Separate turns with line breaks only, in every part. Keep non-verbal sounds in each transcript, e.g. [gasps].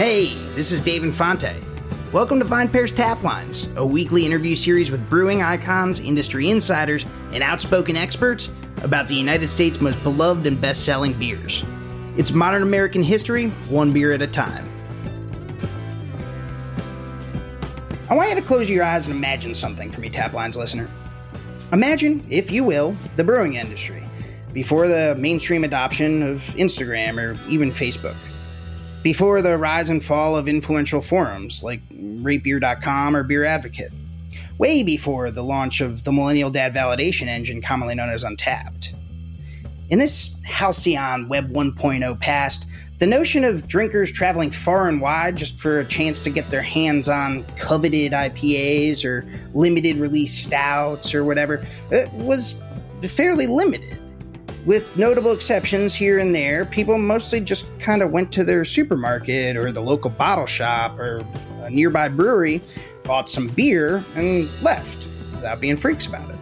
Hey, this is Dave Infante. Welcome to VinePair's Tap Lines, a weekly interview series with brewing icons, industry insiders, and outspoken experts about the United States' most beloved and best selling beers. It's modern American history, one beer at a time. I want you to close your eyes and imagine something for me, Tap Lines listener. Imagine, if you will, the brewing industry before the mainstream adoption of Instagram or even Facebook before the rise and fall of influential forums like ratebeer.com or Beer Advocate, way before the launch of the Millennial Dad validation engine commonly known as Untappd. In this halcyon Web 1.0 past, the notion of drinkers traveling far and wide just for a chance to get their hands on coveted IPAs or limited release stouts or whatever uh, was fairly limited. With notable exceptions here and there, people mostly just kind of went to their supermarket or the local bottle shop or a nearby brewery, bought some beer, and left without being freaks about it.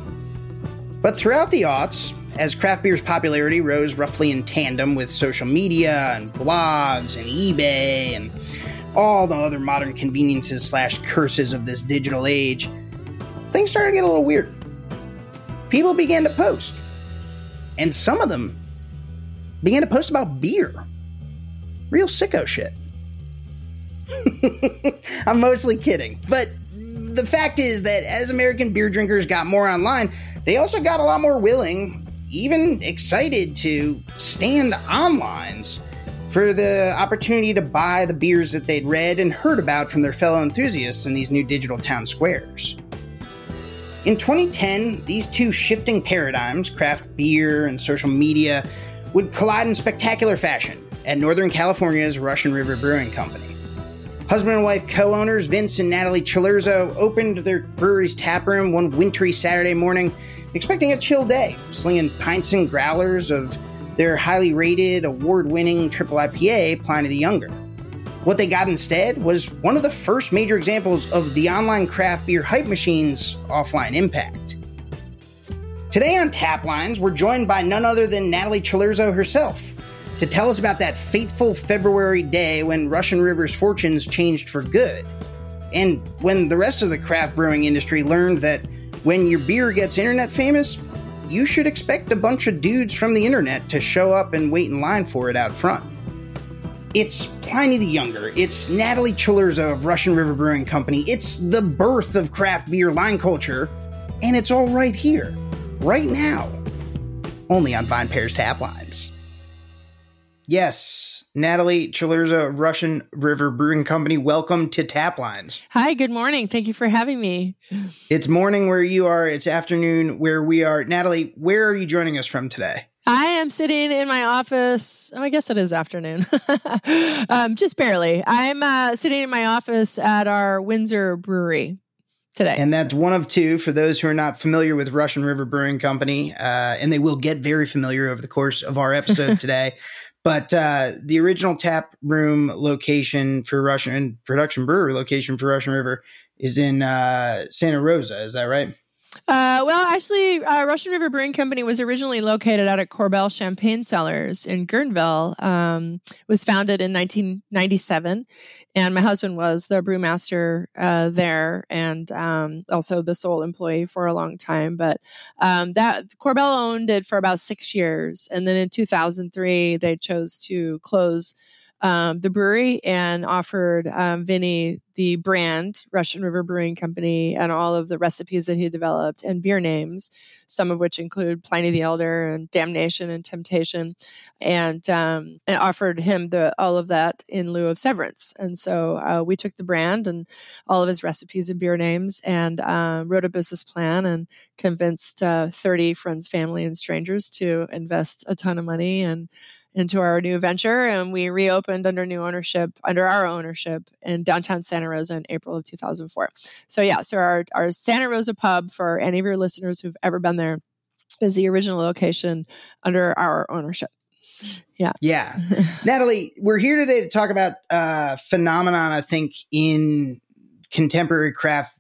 But throughout the aughts, as craft beer's popularity rose roughly in tandem with social media and blogs and eBay and all the other modern conveniences slash curses of this digital age, things started to get a little weird. People began to post and some of them began to post about beer. Real sicko shit. [laughs] I'm mostly kidding. But the fact is that as American beer drinkers got more online, they also got a lot more willing, even excited to stand on lines for the opportunity to buy the beers that they'd read and heard about from their fellow enthusiasts in these new digital town squares. In 2010, these two shifting paradigms, craft beer and social media, would collide in spectacular fashion at Northern California's Russian River Brewing Company. Husband and wife co owners Vince and Natalie Cilurzo opened their brewery's taproom one wintry Saturday morning, expecting a chill day, slinging pints and growlers of their highly rated, award winning triple IPA, Pliny the Younger. What they got instead was one of the first major examples of the online craft beer hype machine's offline impact. Today on Tap Lines, we're joined by none other than Natalie Cilurzo herself to tell us about that fateful February day when Russian River's fortunes changed for good, and when the rest of the craft brewing industry learned that when your beer gets internet famous, you should expect a bunch of dudes from the internet to show up and wait in line for it out front. It's Pliny the Younger. It's Natalie Cilurzo of Russian River Brewing Company. It's the birth of craft beer line culture. And it's all right here, right now. Only on VinePair's Tap Lines. Yes, Natalie of Russian River Brewing Company. Welcome to Tap Lines.
Hi, good morning. Thank you for having me.
It's morning where you are, it's afternoon where we are. Natalie, where are you joining us from today?
I am sitting in my office. Oh, I guess it is afternoon. [laughs] um, just barely. I'm uh, sitting in my office at our Windsor brewery today.
And that's one of two for those who are not familiar with Russian River Brewing Company. Uh, and they will get very familiar over the course of our episode [laughs] today. But uh, the original tap room location for Russian production brewery location for Russian River is in uh, Santa Rosa. Is that right?
Uh, well, actually, uh, Russian River Brewing Company was originally located out at Korbel Champagne Cellars in Guerneville. Um, was founded in 1997, and my husband was the brewmaster uh, there, and um, also the sole employee for a long time. But um, that Korbel owned it for about six years, and then in 2003 they chose to close um, the brewery and offered um, Vinny the brand Russian River Brewing Company and all of the recipes that he developed and beer names, some of which include Pliny the Elder and Damnation and Temptation, and um, and offered him the all of that in lieu of severance. And so uh, we took the brand and all of his recipes and beer names and uh, wrote a business plan and convinced uh, 30 friends, family, and strangers to invest a ton of money and into our new venture and we reopened under new ownership under our ownership in downtown santa rosa in april of 2004 so yeah so our, our santa rosa pub for any of your listeners who've ever been there is the original location under our ownership. Yeah.
Yeah. [laughs] Natalie we're here today to talk about a phenomenon i think in contemporary craft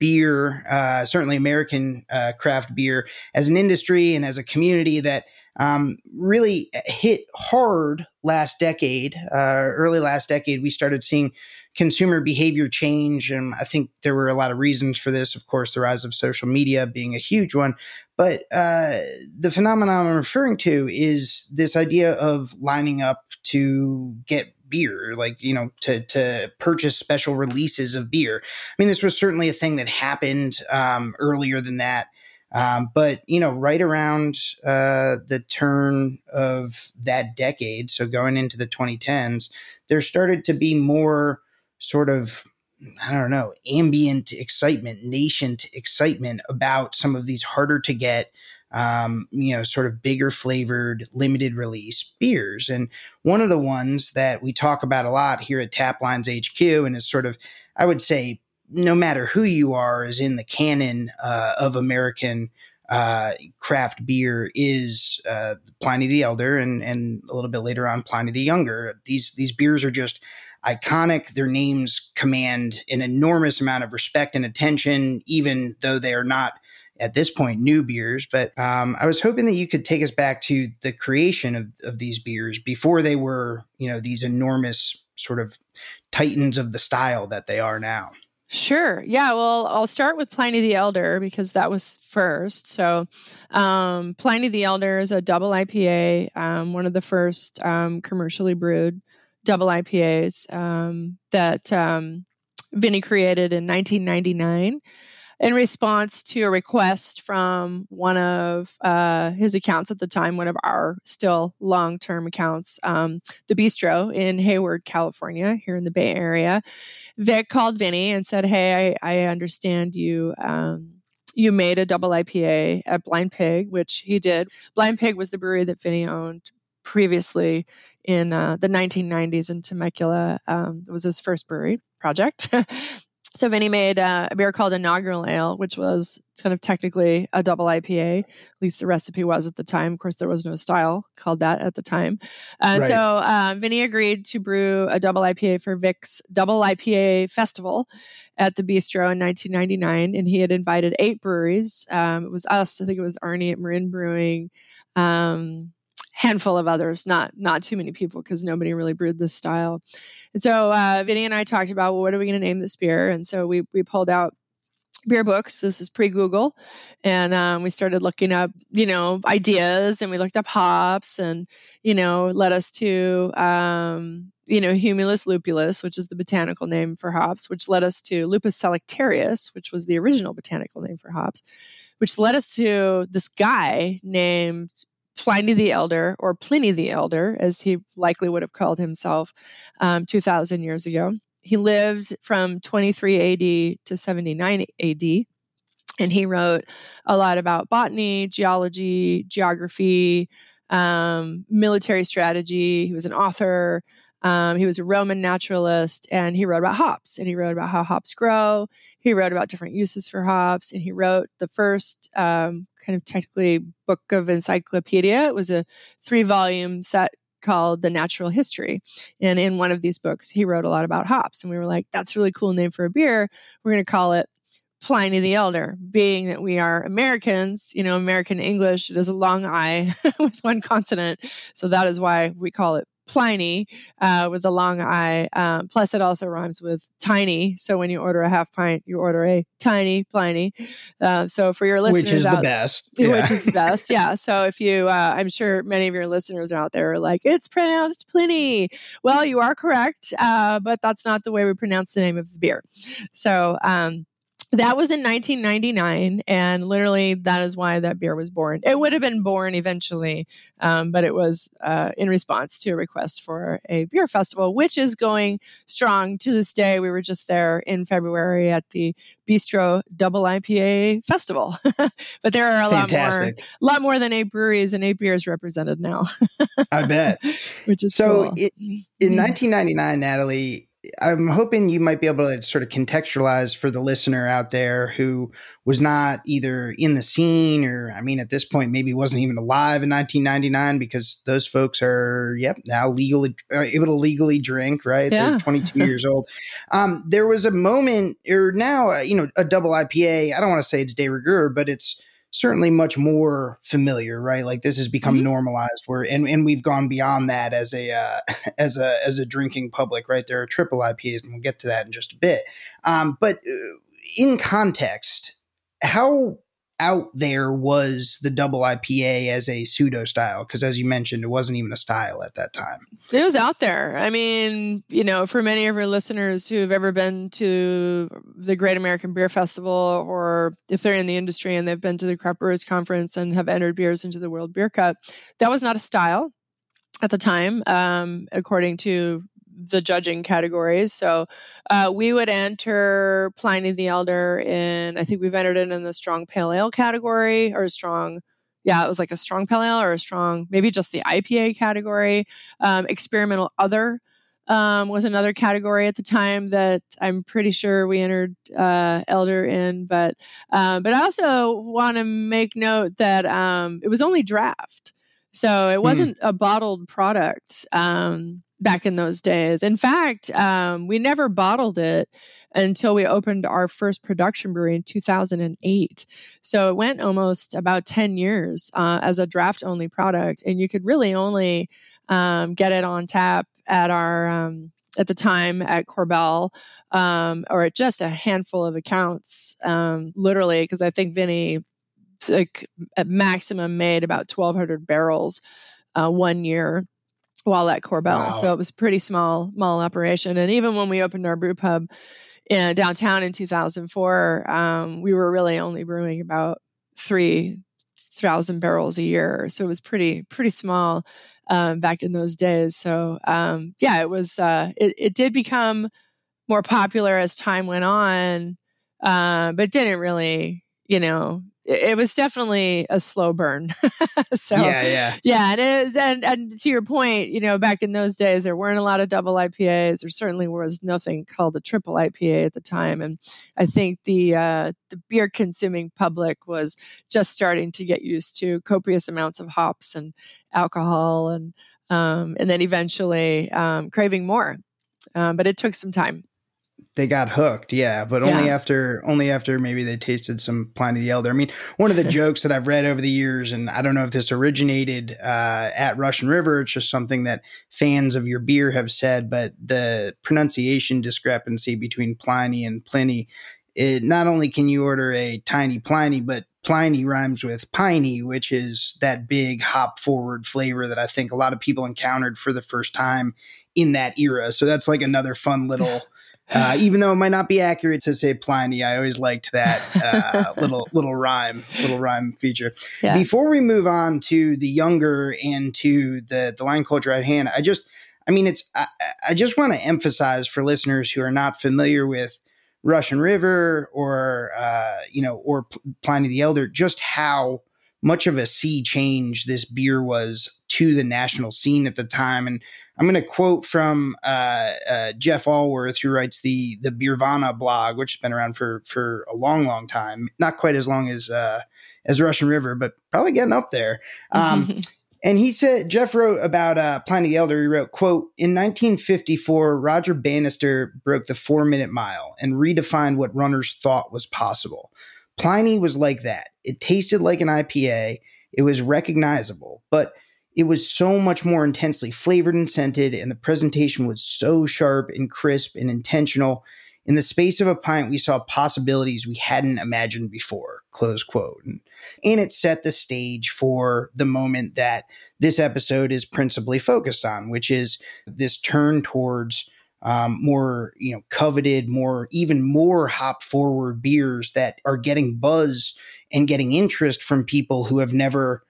beer, uh, certainly American uh, craft beer, as an industry and as a community that um, really hit hard last decade. Uh, early last decade, we started seeing consumer behavior change. And I think there were a lot of reasons for this. Of course, the rise of social media being a huge one. But uh, the phenomenon I'm referring to is this idea of lining up to get beer, like, you know, to, to purchase special releases of beer. I mean, this was certainly a thing that happened um, earlier than that. Um, but you know, right around uh, the turn of that decade, so going into the 2010s, there started to be more sort of I don't know ambient excitement, nascent excitement about some of these harder to get, um, you know, sort of bigger flavored, limited release beers. And one of the ones that we talk about a lot here at Taplines HQ, and is sort of, I would say, no matter who you are, is in the canon uh, of American uh, craft beer is uh, Pliny the Elder, and and a little bit later on Pliny the Younger. These these beers are just iconic. Their names command an enormous amount of respect and attention, even though they are not at this point new beers. But um, I was hoping that you could take us back to the creation of, of these beers before they were, you know, these enormous sort of titans of the style that they are now.
Sure. Yeah. Well, I'll start with Pliny the Elder because that was first. So, um, Pliny the Elder is a double IPA, um, one of the first um, commercially brewed double IPAs um, that um, Vinny created in 1999 in response to a request from one of uh, his accounts at the time, one of our still long term accounts, um, the Bistro in Hayward, California, here in the Bay Area. Vic called Vinny and said, Hey, I, I understand you. Um, you made a double IPA at Blind Pig, which he did. Blind Pig was the brewery that Vinny owned previously in uh, the 1990s in Temecula. Um, it was his first brewery project. [laughs] so Vinny made uh, a beer called Inaugural Ale, which was kind of technically a double IPA. At least the recipe was at the time. Of course, there was no style called that at the time. And right. so um, Vinny agreed to brew a double IPA for Vic's Double IPA Festival at the Bistro in 1999. And he had invited eight breweries. Um, it was us. I think it was Arnie at Marin Brewing. Um, handful of others, not not too many people because nobody really brewed this style. And so uh, Vinny and I talked about well, what are we going to name this beer? And so we we pulled out beer books. This is pre Google, and um, we started looking up you know ideas, and we looked up hops, and you know led us to. Um, you know, Humulus lupulus, which is the botanical name for hops, which led us to Lupus salictarius, which was the original botanical name for hops, which led us to this guy named Pliny the Elder, or Pliny the Elder, as he likely would have called himself um, 2,000 years ago. He lived from 23 AD to 79 AD, and he wrote a lot about botany, geology, geography, um, military strategy. He was an author. Um, he was a Roman naturalist, and he wrote about hops, and he wrote about how hops grow. He wrote about different uses for hops, and he wrote the first um, kind of technically book of encyclopedia. It was a three volume set called The Natural History. And in one of these books, he wrote a lot about hops. And we were like, that's a really cool name for a beer. We're going to call it Pliny the Elder, being that we are Americans, you know, American English, it is a long I [laughs] with one consonant. So that is why we call it Pliny uh, with the long I. Um, plus, it also rhymes with tiny. So when you order a half pint, you order a tiny Pliny. Uh, so for your listeners, [laughs]
which is
out,
the best,
yeah. which is the best, yeah. [laughs] So if you, uh, I'm sure many of your listeners out there are like, it's pronounced Pliny. Well, you are correct, uh, but that's not the way we pronounce the name of the beer. So. Um, that was in 1999 and literally that is why that beer was born. It would have been born eventually um, but it was uh, in response to a request for a beer festival which is going strong to this day. We were just there in february at the bistro double ipa festival. [laughs] But there are a Fantastic. lot more lot more than eight breweries and eight beers represented now.
I bet. [laughs]
Which is
so
cool.
it, in 1999 natalie I'm hoping you might be able to sort of contextualize for the listener out there who was not either in the scene or, I mean, at this point, maybe wasn't even alive in 1999 because those folks are, yep, now legally able to legally drink, right? Yeah. They're 22 [laughs] years old. Um, there was a moment, or now, uh, you know, a double IPA. I don't want to say it's de rigueur, but it's certainly much more familiar, right? Like this has become mm-hmm. normalized where and, and we've gone beyond that as a uh, [laughs] as a as a drinking public, right? There are triple IPAs and we'll get to that in just a bit. Um, but uh, in context, how out there was the double IPA as a pseudo style? Because as you mentioned, it wasn't even a style at that time.
It was out there. I mean, you know, for many of our listeners who have ever been to the Great American Beer Festival, or if they're in the industry and they've been to the Craft Brewers Conference and have entered beers into the World Beer Cup, that was not a style at the time, um, according to the judging categories. So uh, we would enter Pliny the Elder in, I think we've entered it in the strong pale ale category or strong. Yeah, it was like a strong pale ale or a strong, maybe just the IPA category. Um, experimental other um, was another category at the time that I'm pretty sure we entered uh, Elder in. But uh, but I also want to make note that um, it was only draft, so it hmm. wasn't mm. a bottled product. Um, back in those days. In fact, um, we never bottled it until we opened our first production brewery in 2008. So it went almost about 10 years uh, as a draft only product, and you could really only um, get it on tap at our um, at the time at Korbel um, or at just a handful of accounts, um, literally, because I think Vinny like at maximum made about 1,200 barrels uh, one year while at Korbel. Wow. So it was a pretty small, small operation. And even when we opened our brew pub in downtown in 2004, um, we were really only brewing about three thousand barrels a year. So it was pretty, pretty small um, back in those days. So um, yeah, it was. Uh, it, it did become more popular as time went on, uh, but didn't really, you know, it was definitely a slow burn. [laughs] so
yeah, yeah,
yeah, and, it, and and to your point, you know, back in those days, there weren't a lot of double IPAs. There certainly was nothing called a triple IPA at the time, and I think the uh, the beer consuming public was just starting to get used to copious amounts of hops and alcohol, and um, and then eventually um, craving more. Um, but it took some time
they got hooked yeah but only yeah. after only after maybe they tasted some pliny the elder i mean one of the [laughs] jokes that i've read over the years and i don't know if this originated uh, at russian river it's just something that fans of your beer have said but the pronunciation discrepancy between pliny and pliny it not only can you order a tiny pliny but Pliny rhymes with piney, which is that big hop forward flavor that I think a lot of people encountered for the first time in that era. So that's like another fun little [laughs] uh, even though it might not be accurate to say Pliny, I always liked that uh, [laughs] little little rhyme, little rhyme feature. Yeah. Before we move on to the younger and to the the line culture at hand, I just, I mean, it's I, I just want to emphasize for listeners who are not familiar with Russian River or uh, you know or Pliny the Elder, just how much of a sea change this beer was to the national scene at the time. And I'm going to quote from uh, uh, Jeff Alworth, who writes the the Beervana blog, which has been around for for a long, long time. Not quite as long as uh, as Russian River, but probably getting up there. Um, [laughs] and he said Jeff wrote about uh, Pliny the Elder. He wrote, "quote In 1954, Roger Bannister broke the four minute mile and redefined what runners thought was possible. Pliny was like that. It tasted like an IPA. It was recognizable, but." It was so much more intensely flavored and scented, and the presentation was so sharp and crisp and intentional. In the space of a pint, we saw possibilities we hadn't imagined before. Close quote. And, and it set the stage for the moment that this episode is principally focused on, which is this turn towards um, more, you know, coveted, more, even more hop forward beers that are getting buzz and getting interest from people who have never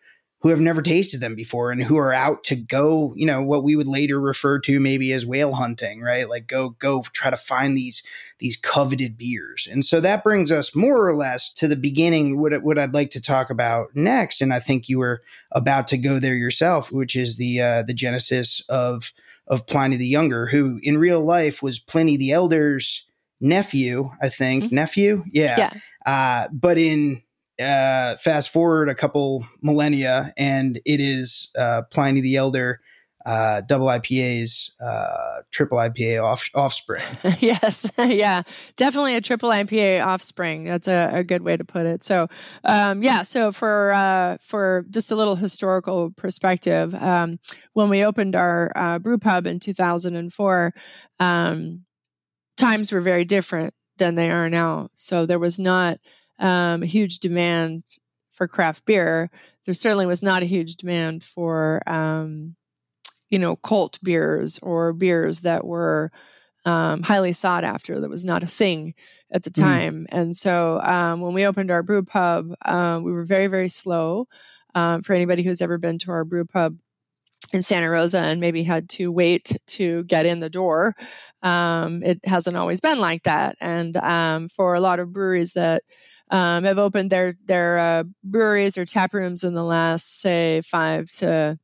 who have never tasted them before and who are out to go, you know, what we would later refer to maybe as whale hunting, right? Like go go try to find these these coveted beers. And so that brings us more or less to the beginning what what I'd like to talk about next and I think you were about to go there yourself, which is the uh the genesis of of Pliny the Younger, who in real life was Pliny the Elder's nephew, I think. Mm-hmm. Nephew? Yeah. yeah. Uh, but in uh, fast forward a couple millennia, and it is uh, Pliny the Elder uh, double IPA's uh, triple IPA off, offspring. [laughs]
yes, [laughs] yeah, definitely a triple IPA offspring. That's a, a good way to put it. So, um, yeah, so for uh, for just a little historical perspective, um, when we opened our uh, brew pub in 2004, um, times were very different than they are now. So there was not um, a huge demand for craft beer. There certainly was not a huge demand for um, you know, cult beers or beers that were um, highly sought after. That was not a thing at the mm. time. Mm. And so um, when we opened our brew pub, um, we were very, very slow. Um, for anybody who's ever been to our brew pub in Santa Rosa and maybe had to wait to get in the door, um, it hasn't always been like that. And um, for a lot of breweries that have opened their their uh, breweries or tap rooms in the last, say, five to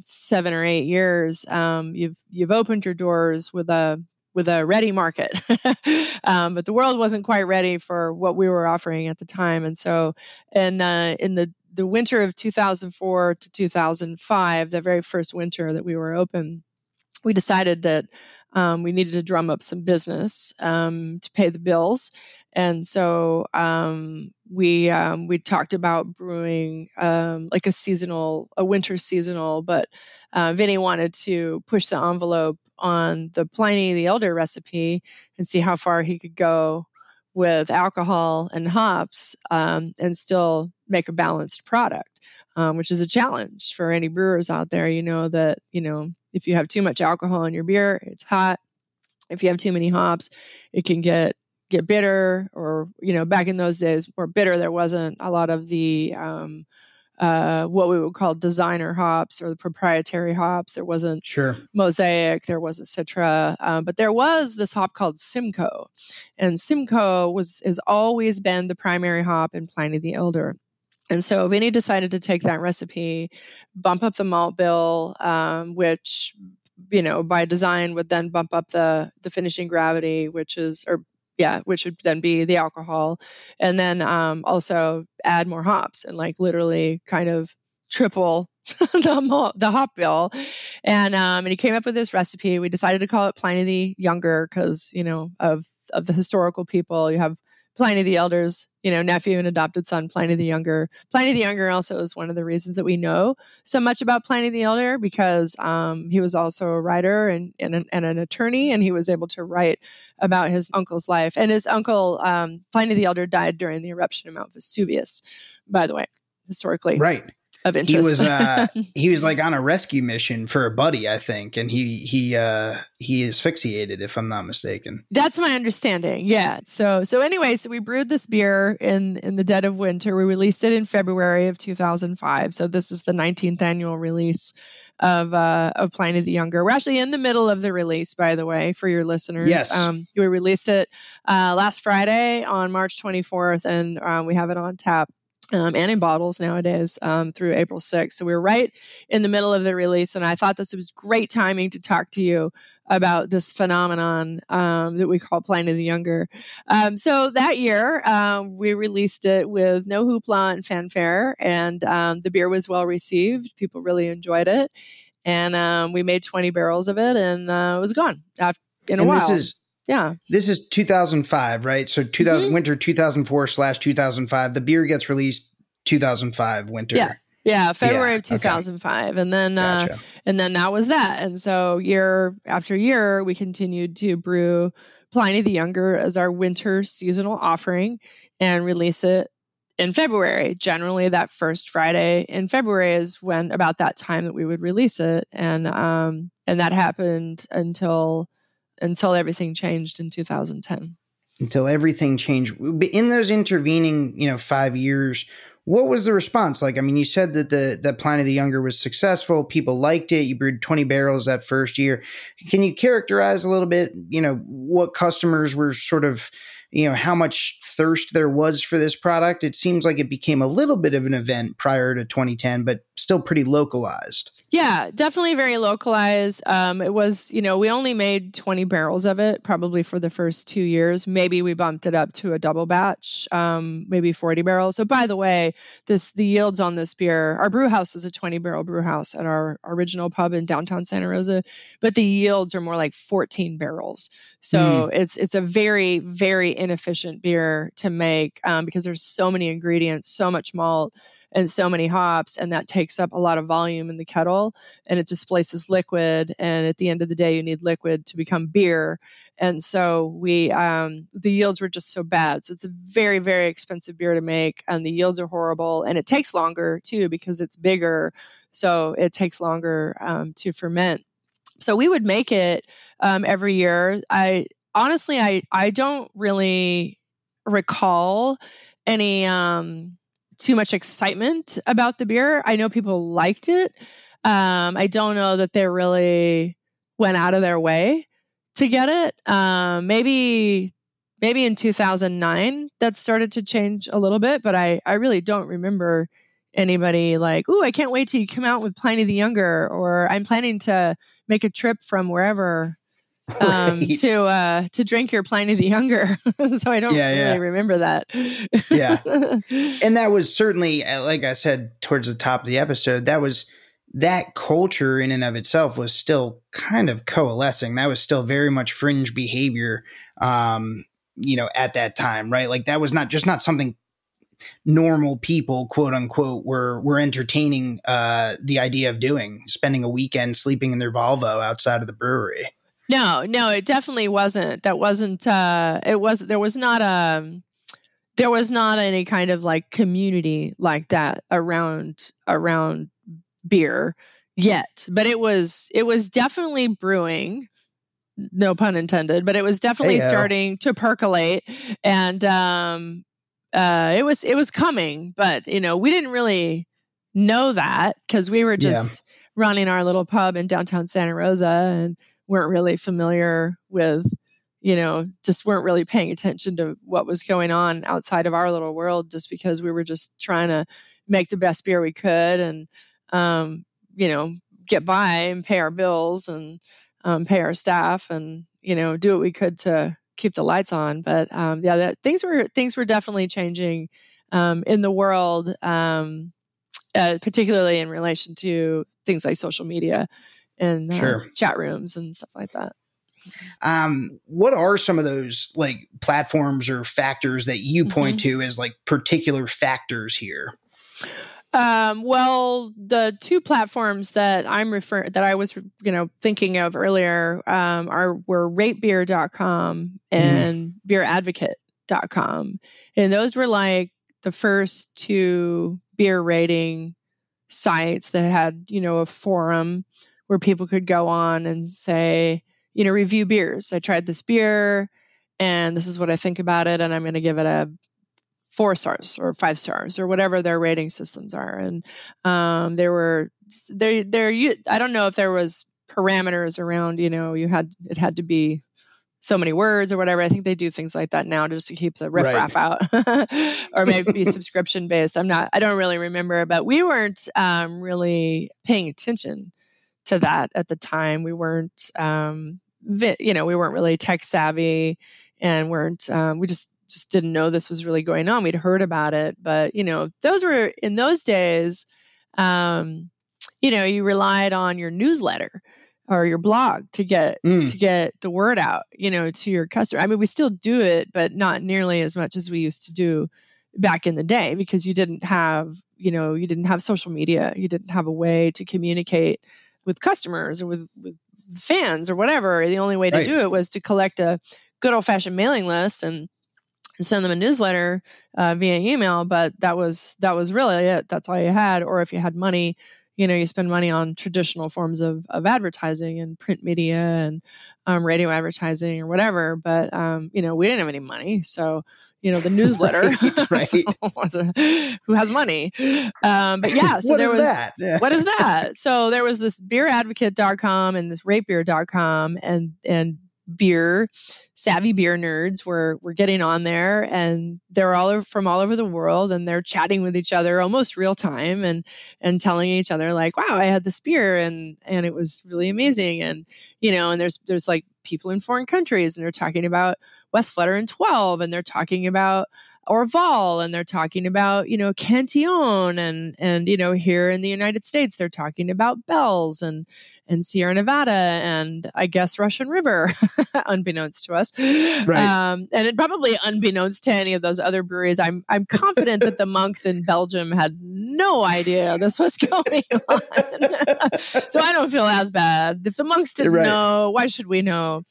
seven or eight years, um, you've you've opened your doors with a with a ready market, [laughs] um, but the world wasn't quite ready for what we were offering at the time. And so, in uh, in the the winter of 2004 to 2005, the very first winter that we were open, we decided that um, we needed to drum up some business um, to pay the bills, and so um, we um, we talked about brewing um, like a seasonal, a winter seasonal, but uh, Vinny wanted to push the envelope on the Pliny the Elder recipe and see how far he could go with alcohol and hops um, and still make a balanced product. Um, which is a challenge for any brewers out there. You know that you know if you have too much alcohol in your beer, it's hot. If you have too many hops, it can get get bitter or you know back in those days more bitter there wasn't a lot of the um, uh, what we would call designer hops or the proprietary hops there wasn't
sure
mosaic there wasn't citra um, but there was this hop called simcoe and simcoe was has always been the primary hop in pliny the elder and so Vinny decided to take that recipe, bump up the malt bill, um, which you know by design would then bump up the the finishing gravity, which is or yeah, which would then be the alcohol, and then um, also add more hops and like literally kind of triple [laughs] the, the hop bill. And um, and he came up with this recipe. We decided to call it Pliny the Younger because you know of of the historical people. You have Pliny the Elder's, you know, nephew and adopted son, Pliny the Younger. Pliny the Younger also is one of the reasons that we know so much about Pliny the Elder because um, he was also a writer and, and, an, and, an, attorney, and he was able to write about his uncle's life. And his uncle, um, Pliny the Elder, died during the eruption of Mount Vesuvius, by the way, historically.
Right
of interest.
He was uh, [laughs] he was like on a rescue mission for a buddy, I think, and he he uh, he asphyxiated, if I'm not mistaken.
That's my understanding. Yeah. So so anyway, so we brewed this beer in in the dead of winter. We released it in February of 2005. So this is the 19th annual release of uh, of Pliny the Younger. We're actually in the middle of the release, by the way, for your listeners.
Yes,
um, we released it uh, last Friday on March 24th, and um, we have it on tap um, and in bottles nowadays um, through April 6th. So we are right in the middle of the release, and I thought this was great timing to talk to you about this phenomenon um, that we call Pliny the Younger. Um, so that year, um, we released it with no hoopla and fanfare, and um, the beer was well received. People really enjoyed it. And we made 20 barrels of it, and uh, it was gone after, in a
and
while.
This is-
yeah.
This is 2005, right? So 2000 mm-hmm. winter 2004 slash 2005. The beer gets released 2005 winter.
Yeah. Yeah, February yeah, of 2005. Okay. And then uh, gotcha. uh and then that was that. And so year after year we continued to brew Pliny the Younger as our winter seasonal offering and release it in February. Generally that first Friday in February is when about that time that we would release it and um and that happened until until everything changed in 2010
until everything changed. In those intervening you know five years what was the response? Like i mean you said that the that of the younger was successful. People liked it. You brewed 20 barrels that first year. Can you characterize a little bit you know what customers were sort of you know how much thirst there was for this product. It seems like it became a little bit of an event prior to 2010, but still pretty localized.
Yeah, definitely very localized. Um, it was, you know, we only made 20 barrels of it probably for the first two years. Maybe we bumped it up to a double batch, um, maybe 40 barrels. So, by the way, this the yields on this beer, our brew house is a 20 barrel brew house at our original pub in downtown Santa Rosa, but the yields are more like 14 barrels. So mm. it's it's a very very inefficient beer to make um, because there's so many ingredients, so much malt and so many hops and that takes up a lot of volume in the kettle and it displaces liquid and at the end of the day you need liquid to become beer. And so we um, the yields were just so bad. So it's a very very expensive beer to make and the yields are horrible and it takes longer too because it's bigger. So it takes longer um, to ferment. So we would make it um, every year. I honestly i i don't really recall any um too much excitement about the beer. I know people liked it. Um, I don't know that they really went out of their way to get it. Um, maybe maybe in 2009 that started to change a little bit, but I I really don't remember anybody like, "Ooh, I can't wait till you come out with Pliny the Younger," or "I'm planning to make a trip from wherever [laughs] um, right. to uh, to drink your Pliny the Younger. [laughs] so I don't yeah, really yeah. remember that.
yeah, [laughs] and that was certainly, uh, like I said towards the top of the episode, that was that culture in and of itself was still kind of coalescing. That was still very much fringe behavior, um, you know, at that time, right? Like that was not just not something normal people, quote unquote, were were entertaining uh, the idea of doing, spending a weekend sleeping in their Volvo outside of the brewery.
No, no, it definitely wasn't. That wasn't. uh It was. There was not a. Um, there was not any kind of like community like that around around beer yet, but it was. It was definitely brewing. No pun intended, but it was definitely starting to percolate, and um, uh, it was it was coming. But you know, we didn't really know that because we were just yeah. running our little pub in downtown Santa Rosa and weren't really familiar with you know just weren't really paying attention to what was going on outside of our little world just because we were just trying to make the best beer we could and um, you know get by and pay our bills and um, pay our staff and you know do what we could to keep the lights on. But um, yeah that, things were things were definitely changing um, in the world um, uh, particularly in relation to things like social media and uh, sure. chat rooms and stuff like that.
Um, what are some of those like platforms or factors that you point mm-hmm. to as like particular factors here?
Um, well, the two platforms that I'm referring that I was you know thinking of earlier um, are were ratebeer.com mm-hmm. and mm. beeradvocate.com. And those were like the first two beer rating sites that had, you know, a forum where people could go on and say, you know, review beers. I tried this beer and this is what I think about it. And I'm going to give it a four stars or five stars or whatever their rating systems are. And um, there were, there, there, I don't know if there was parameters around, you know, you had, it had to be so many words or whatever. I think they do things like that now just to keep the riffraff right. out, [laughs] or maybe be subscription based. I'm not. I don't really remember, but we weren't um, really paying attention to that at the time. We weren't, um, vi- you know, we weren't really tech savvy, and weren't. Um, we just just didn't know this was really going on. We'd heard about it, but you know, those were in those days. Um, you know, you relied on your newsletter or your blog to get mm. to get the word out. You know, to your customer. I mean, we still do it, but not nearly as much as we used to do back in the day because you didn't have you know you didn't have social media you didn't have a way to communicate with customers or with, with fans or whatever. The only way to right. do it was to collect a good old fashioned mailing list and, and send them a newsletter uh, via email. But that was that was really it. That's all you had. Or if you had money, you know, you spend money on traditional forms of, of advertising and print media and um, radio advertising or whatever. But um, you know, we didn't have any money, so you know the newsletter [laughs] right, [laughs] right. [laughs] who has money um, but yeah so there was that? Yeah. what is that so there was this beeradvocate.com and this ratebeer.com and and beer savvy beer nerds were were getting on there and they're all over, from all over the world and they're chatting with each other almost real time and and telling each other like wow i had this beer and and it was really amazing and you know and there's there's like people in foreign countries and they're talking about Westvleteren 12 and they're talking about Orval and they're talking about, you know, Cantillon and and you know, here in the United States they're talking about Bell's and and Sierra Nevada and I guess Russian River, [laughs] unbeknownst to us. Right. Um, and it probably unbeknownst to any of those other breweries. I'm I'm confident that the monks in Belgium had no idea this was [laughs] going on. [laughs] so I don't feel as bad. If the monks didn't right. know, why should we know?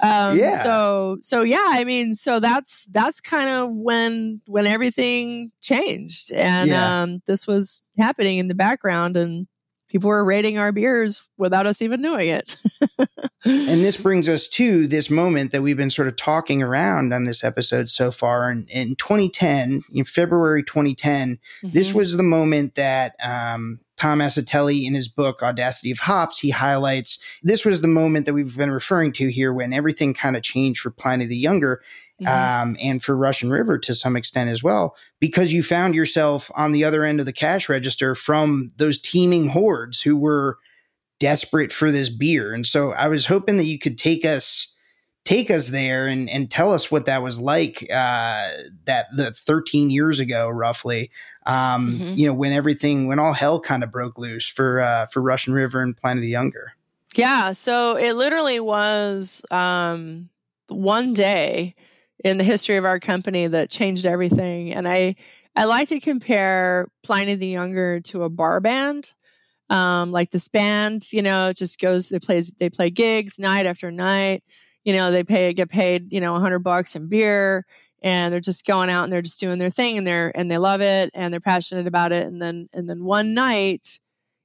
Um, yeah. so so yeah, I mean, so that's that's kind of when when everything changed. And yeah. um, this was happening in the background and people were rating our beers without us even knowing it. [laughs]
and this brings us to this moment that we've been sort of talking around on this episode so far. And in 2010, in February 2010, mm-hmm. this was the moment that um, Tom Acitelli, in his book Audacity of Hops, he highlights this was the moment that we've been referring to here when everything kind of changed for Pliny the Younger mm-hmm. um, and for Russian River to some extent as well, because you found yourself on the other end of the cash register from those teeming hordes who were desperate for this beer. And so I was hoping that you could take us take us there and, and tell us what that was like uh, that the 13 years ago roughly um, mm-hmm. you know when everything when all hell kind of broke loose for uh, for russian river and pliny the younger
yeah so it literally was um, one day in the history of our company that changed everything. And I I like to compare Pliny the Younger to a bar band. Um, like this band, you know, just goes they plays they play gigs night after night. You know, they pay get paid, you know, a hundred bucks in beer and they're just going out and they're just doing their thing and they're and they love it and they're passionate about it. And then and then one night,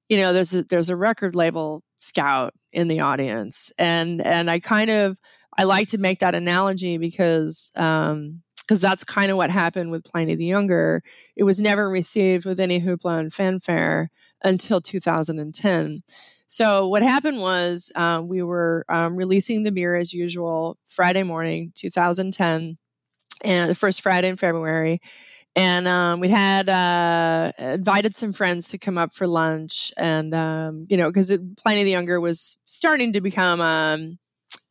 you know, there's a there's a record label scout in the audience. And and I kind of I like to make that analogy because um, because that's kind of what happened with Pliny the Younger. It was never received with any hoopla and fanfare until 2010. So what happened was um, we were um, releasing the beer as usual Friday morning, 2010, and the first Friday in February. And um, we had uh, invited some friends to come up for lunch, and um, you know, because Pliny the Younger was starting to become um,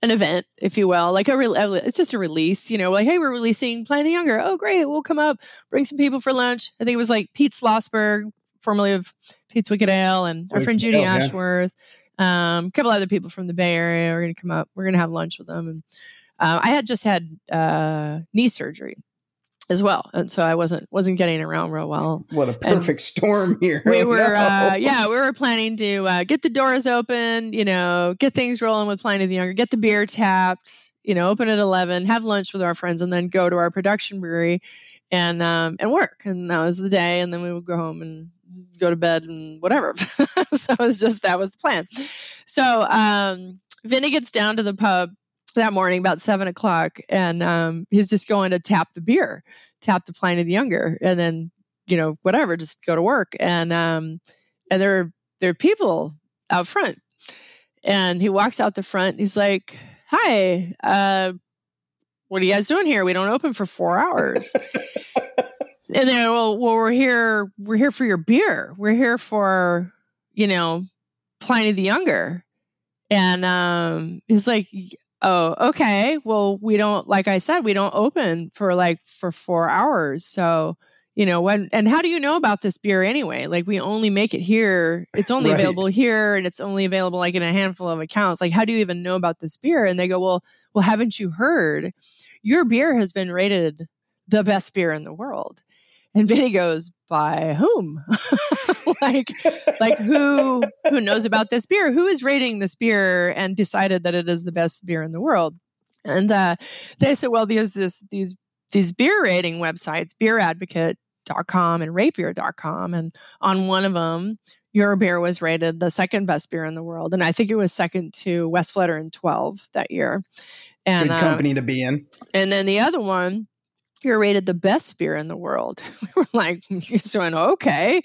an event, if you will, like a re- it's just a release, you know, like hey, we're releasing Pliny Younger. Oh, great, we'll come up, bring some people for lunch. I think it was like Pete Slosberg, formerly of Pete's Wicked Ale, and our friend Judy Ale, Ashworth, yeah. um, a couple other people from the Bay Area. We're going to come up. We're going to have lunch with them. And uh, I had just had uh, knee surgery, as well, and so I wasn't wasn't getting around real well.
What a perfect and storm here!
We [laughs] oh, were, no. uh, yeah, we were planning to uh, get the doors open, you know, get things rolling with Pliny the Younger, get the beer tapped, you know, open at eleven, have lunch with our friends, and then go to our production brewery and um, and work. And that was the day, and then we would go home and go to bed and whatever. [laughs] so it was just that was the plan. So um, Vinny gets down to the pub that morning about seven o'clock, and um, he's just going to tap the beer, tap the Pliny the Younger, and then you know whatever, just go to work. And um, and there are there are people out front, and he walks out the front. He's like, "Hi, uh, what are you guys doing here? We don't open for four hours." [laughs] and they're well, well, we're here. We're here for your beer. We're here for you know Pliny the Younger. And um, he's like, oh, okay. Well, we don't, like I said, we don't open for like for four hours. So, you know, when, and how do you know about this beer anyway? Like we only make it here. It's only right. available here and it's only available like in a handful of accounts. Like, how do you even know about this beer? And they go, well, well, haven't you heard? Your beer has been rated the best beer in the world. And Vinny goes, by whom? [laughs] [laughs] like, like who who knows about this beer? Who is rating this beer and decided that it is the best beer in the world? And uh, they said, well, there's this these these beer rating websites, beeradvocate.com and ratebeer.com. And on one of them, your beer was rated the second best beer in the world. And I think it was second to Westvleteren 12 that year.
And Good uh, company uh, to be in.
And then the other one you're rated the best beer in the world. [laughs] we were like, [laughs] just went, okay.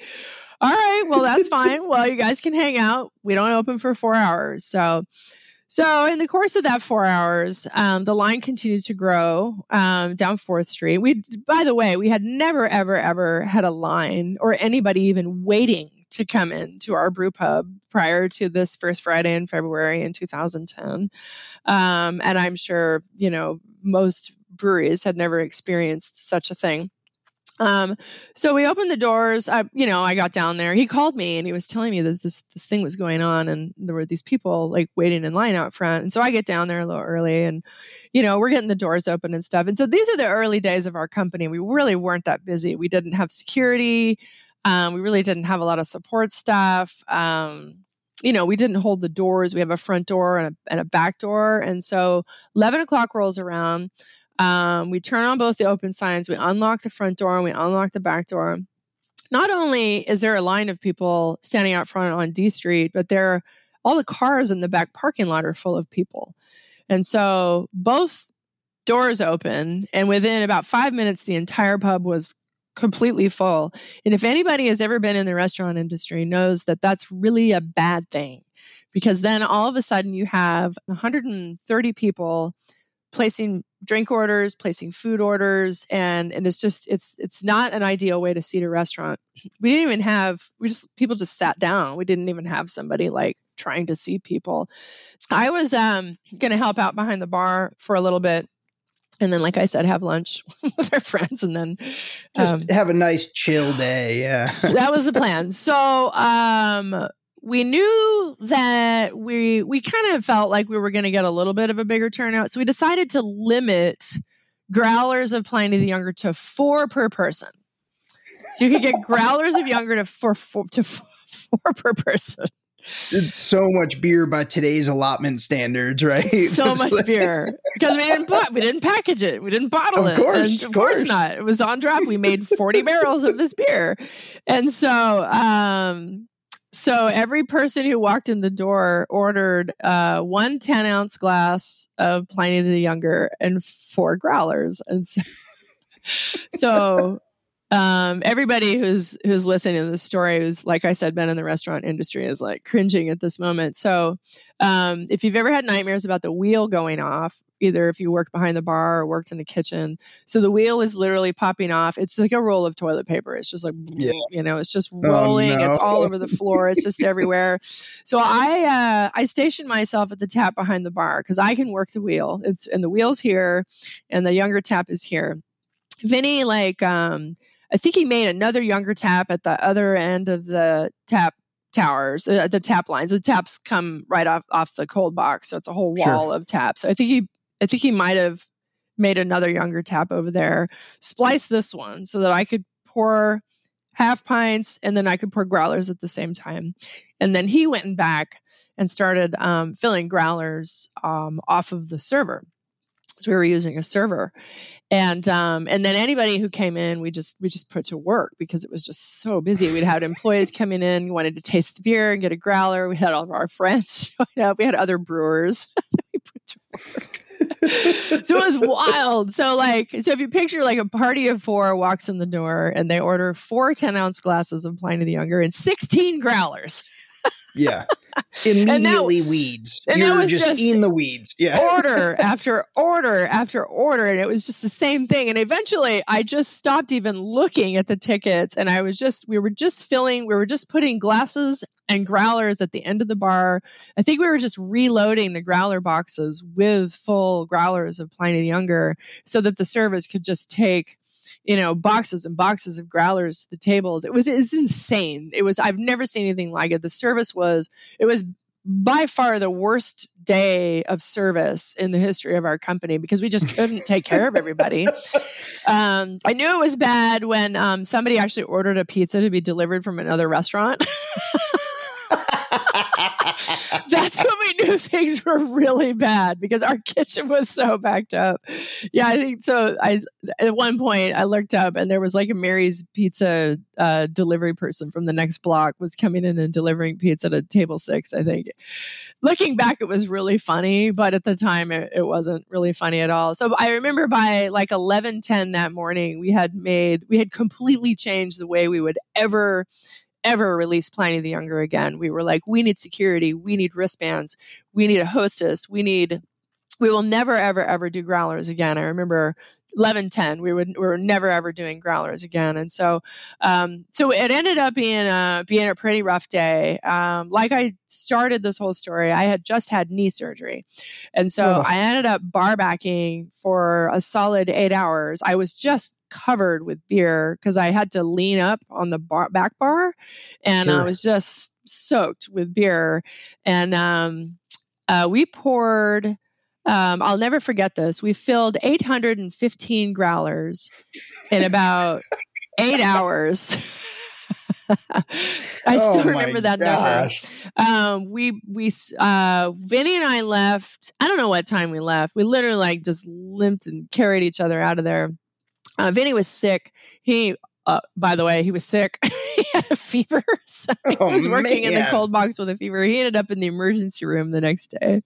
All right, well, that's [laughs] fine. well, you guys can hang out. We don't open for four hours. So So, in the course of that four hours, um, the line continued to grow um, down Fourth Street. We, by the way, we had never, ever, ever had a line or anybody even waiting to come in to our brew pub prior to this first Friday in February in 2010. Um, and I'm sure, you know, most breweries had never experienced such a thing. Um, so we opened the doors. I, you know, I got down there. He called me and he was telling me that this this thing was going on, and there were these people like waiting in line out front. And so I get down there a little early, and you know, we're getting the doors open and stuff. And so these are the early days of our company. We really weren't that busy. We didn't have security. Um, we really didn't have a lot of support staff. Um, you know, we didn't hold the doors. We have a front door and a, and a back door. And so 11 o'clock rolls around. Um, we turn on both the open signs, we unlock the front door, and we unlock the back door. Not only is there a line of people standing out front on D Street, but there are all the cars in the back parking lot are full of people. And so both doors open, and within about five minutes, the entire pub was completely full. And if anybody has ever been in the restaurant industry, knows that that's really a bad thing because then all of a sudden you have 130 people placing drink orders, placing food orders, and and it's just it's it's not an ideal way to seat a restaurant. We didn't even have we just people just sat down. We didn't even have somebody like trying to see people. I was um going to help out behind the bar for a little bit. And then, like I said, have lunch [laughs] with our friends, and then
um, have a nice chill day. Yeah,
that was the plan. So, um, we knew that we we kind of felt like we were going to get a little bit of a bigger turnout, so we decided to limit growlers of Pliny the Younger to four per person. So you could get growlers of Younger to four, four to four per person.
It's so much beer by today's allotment standards, right?
So [laughs] much beer because we didn't put, we didn't package it, we didn't bottle
of course,
it. Of, of course. course. not. It was on draft. We made forty barrels of this beer, and so um, so every person who walked in the door ordered uh, one 10 ounce glass of Pliny the Younger and four growlers. And so, [laughs] so um, everybody who's who's listening to this story, who's like I said, been in the restaurant industry, is like cringing at this moment. So um, if you've ever had nightmares about the wheel going off, either if you worked behind the bar or worked in the kitchen. So the wheel is literally popping off. It's like a roll of toilet paper. It's just like, yeah. [laughs] you know, it's just oh, rolling. Oh, no. It's all over the floor. It's just everywhere. [laughs] So I, uh, I stationed myself at the tap behind the bar because I can work the wheel. It's and the wheel's here and the younger tap is here. Vinny, like, um, I think he made another younger tap at the other end of the tap towers, uh, the tap lines. The taps come right off off the cold box, so it's a whole wall sure. of taps. So I think he I think he might have made another younger tap over there, splice this one so that I could pour half pints and then I could pour growlers at the same time. And then he went back and started um, filling growlers um, off of the server. So we were using a server, and um, and then anybody who came in, we just we just put to work because it was just so busy. We'd had employees coming in, wanted to taste the beer and get a growler. We had all of our friends [laughs] showing up. We had other brewers [laughs] we put to work. so it was wild. So like, so if you picture like a party of four walks in the door and they order four 10 ounce glasses of Pliny the Younger and 16 growlers
yeah. Immediately that, weeds. And You're just, just, in the weeds. Yeah.
order [laughs] after order after order. And it was just the same thing. And eventually I just stopped even looking at the tickets. And I was just, we were just filling, we were just putting glasses and growlers at the end of the bar. I think we were just reloading the growler boxes with full growlers of Pliny the Younger so that the servers could just take you know, boxes and boxes of growlers to the tables. It was it's insane. It was I've never seen anything like it. The service was it was by far the worst day of service in the history of our company because we just couldn't take care of everybody. [laughs] Um, I knew it was bad when um, somebody actually ordered a pizza to be delivered from another restaurant. [laughs] That's when we knew things were really bad because our kitchen was so backed up. Yeah, I think so. I at one point I looked up and there was like a Mary's Pizza uh, delivery person from the next block was coming in and delivering pizza to table six. I think. Looking back, it was really funny, but at the time it, it wasn't really funny at all. So I remember by like eleven ten that morning, we had made we had completely changed the way we would ever ever release Pliny the Younger again. We were like, we need security, we need wristbands, we need a hostess, we need we will never ever ever do growlers again. I remember 11 10 we would we were never ever doing growlers again. And so um so it ended up being a being a pretty rough day. Um like i started this whole story i had just had knee surgery. And so oh. i ended up bar backing for a solid eight hours. I was just covered with beer because i had to lean up on the bar, back bar and sure. i was just soaked with beer. And um uh, we poured um, I'll never forget this. We filled 815 growlers in about eight hours. [laughs] I still oh remember that gosh. number. Um, we we uh, Vinny and I left. I don't know what time we left. We literally like just limped and carried each other out of there. Uh, Vinny was sick. He uh, by the way, he was sick. [laughs] he had a fever. [laughs] So he oh, was working man. in the cold box with a fever. He ended up in the emergency room the next day.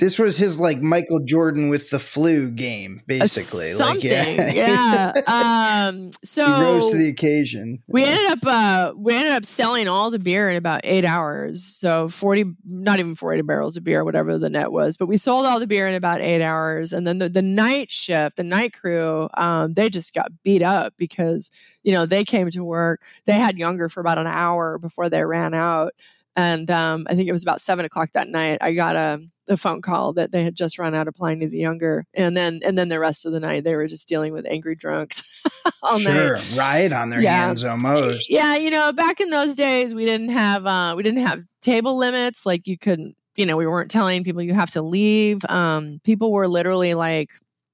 This was his like Michael Jordan with the flu game, basically.
something, like, yeah. [laughs] yeah. Um, so
he rose to the occasion.
We ended up uh, we ended up selling all the beer in about eight hours. So forty, not even forty barrels of beer, whatever the net was. But we sold all the beer in about eight hours, and then the, the night shift, the night crew, um, they just got beat up because you know they came to work. They had younger for about an hour before they ran out. And um, I think it was about seven o'clock that night. I got a, a, phone call that they had just run out of Pliny the Younger, and then and then the rest of the night they were just dealing with angry drunks [laughs] all sure,
night. Right on their yeah. hands almost.
Yeah, you know, back in those days we didn't have uh, we didn't have table limits. Like you couldn't, you know, we weren't telling people you have to leave. Um, people were literally like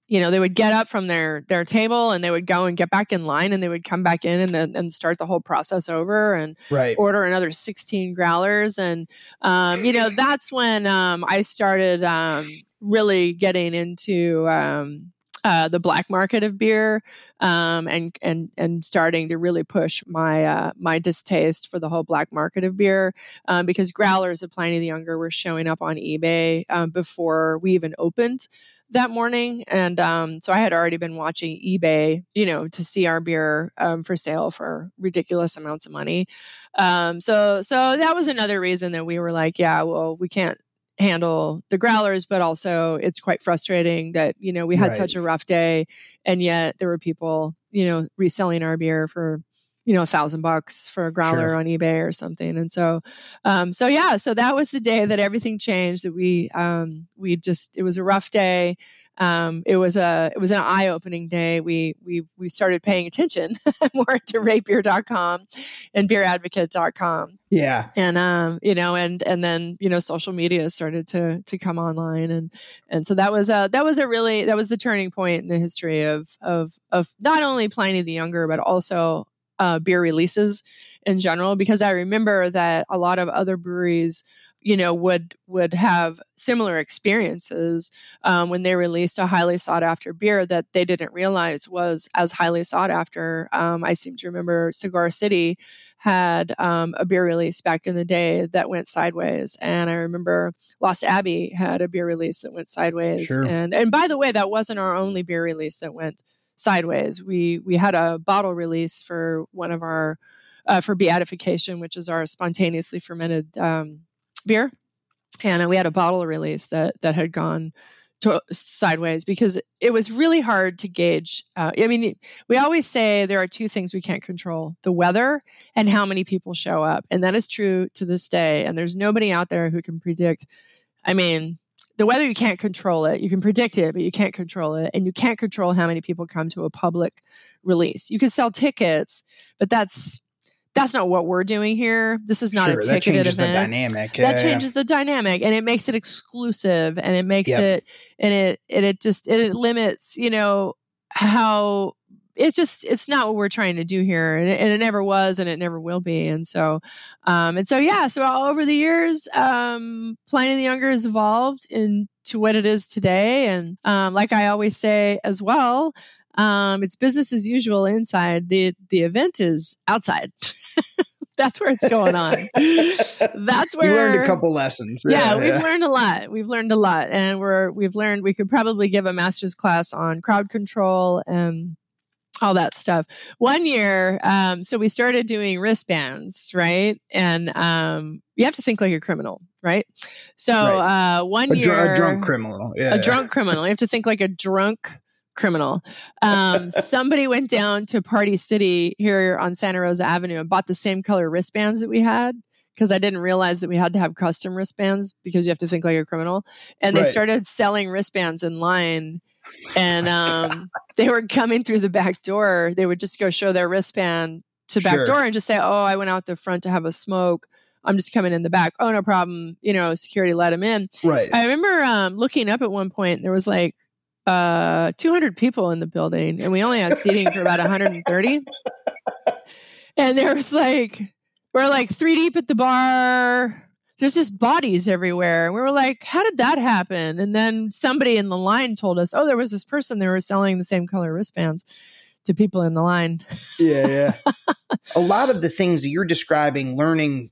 you know they would get up from their their table and they would go and get back in line and they would come back in and then and start the whole process over and
right.
order another 16 growlers and um, you know that's when um, i started um, really getting into um, uh, the black market of beer um, and and and starting to really push my uh, my distaste for the whole black market of beer um, because growlers of Pliny the Younger were showing up on eBay um, before we even opened that morning. And um, so I had already been watching eBay, you know, to see our beer um, for sale for ridiculous amounts of money. Um, so, so that was another reason that we were like, yeah, well, we can't handle the growlers, but also it's quite frustrating that, you know, we had right. such a rough day and yet there were people, you know, reselling our beer for you know a thousand bucks for a growler sure. on ebay or something and so um so yeah so that was the day that everything changed that we um we just it was a rough day um, it was a it was an eye opening day. We we we started paying attention [laughs] more to ratebeer.com and beeradvocate.com.
Yeah,
and um, you know, and and then you know, social media started to to come online, and and so that was a that was a really that was the turning point in the history of of of not only Pliny the Younger, but also uh, beer releases in general because I remember that a lot of other breweries you know would would have similar experiences um, when they released a highly sought after beer that they didn't realize was as highly sought after um, i seem to remember cigar city had um, a beer release back in the day that went sideways and i remember lost abbey had a beer release that went sideways sure. and and by the way that wasn't our only beer release that went sideways. We we had a bottle release for one of our uh, for beatification, which is our spontaneously fermented um, beer, and we had a bottle release that that had gone to, sideways because it was really hard to gauge. Uh, I mean, we always say there are two things we can't control: the weather and how many people show up, and that is true to this day. And there's nobody out there who can predict. I mean, the weather you can't control it. You can predict it but you can't control it. And you can't control how many people come to a public release. You can sell tickets but that's that's not what we're doing here. This is not sure, a ticketed
that
event.
the dynamic
that changes the dynamic and it makes it exclusive and it makes yep. it and it and it just it limits you know how it's just it's not what we're trying to do here and it, and it, never was and it never will be and so um and so yeah so all over the years um pliny the younger has evolved into what it is today and um like i always say as well um it's business as usual inside the the event is outside [laughs] that's where it's going on. [laughs] That's where
we learned a couple lessons.
Yeah, yeah, we've learned a lot. We've learned a lot, and we're we've learned we could probably give a master's class on crowd control and all that stuff. One year, um, so we started doing wristbands, right? And um, you have to think like a criminal, right? So right. Uh, one
a
year,
a drunk criminal, yeah,
a drunk criminal. You have to think like a drunk criminal. Um, somebody went down to Party City here on Santa Rosa Avenue and bought the same color wristbands that we had because I didn't realize that we had to have custom wristbands because you have to think like a criminal. And right. they started selling wristbands in line and [laughs] um, they were coming through the back door. They would just go show their wristband to back sure. door and just say, "Oh, I went out the front to have a smoke. I'm just coming in the back. Oh, no problem. You know, security let him in."
Right.
I remember um, looking up at one point. There was like uh, 200 people in the building, and we only had seating for about 130. And there was like we're like three deep at the bar there's just bodies everywhere. And we were like, how did that happen? And then somebody in the line told us, oh, there was this person, they were selling the same color wristbands to people in the line.
Yeah, yeah. [laughs] a lot of the things that you're describing, learning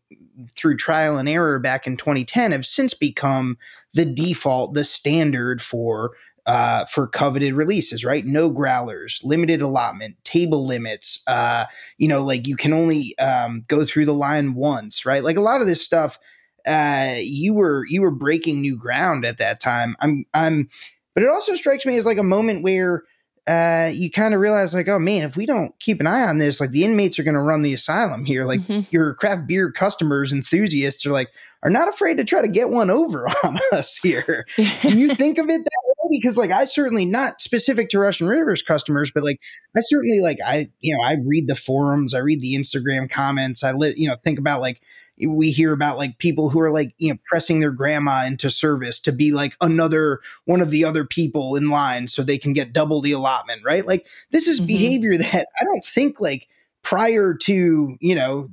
through trial and error back in 2010, have since become the default, the standard for uh, for coveted releases, right? No growlers, limited allotment, table limits. Uh, you know, like you can only um, go through the line once, right? Like a lot of this stuff uh, you were you were breaking new ground at that time. I'm I'm, but it also strikes me as like a moment where uh, you kind of realize like, oh man, if we don't keep an eye on this, like the inmates are going to run the asylum here. Like mm-hmm. your craft beer customers, enthusiasts are like are not afraid to try to get one over [laughs] on us here. [laughs] Do you think of it that way? Because like I certainly not specific to Russian Rivers customers, but like I certainly like I you know I read the forums, I read the Instagram comments, I let you know think about like we hear about like people who are like you know pressing their grandma into service to be like another one of the other people in line so they can get double the allotment right like this is mm-hmm. behavior that i don't think like prior to you know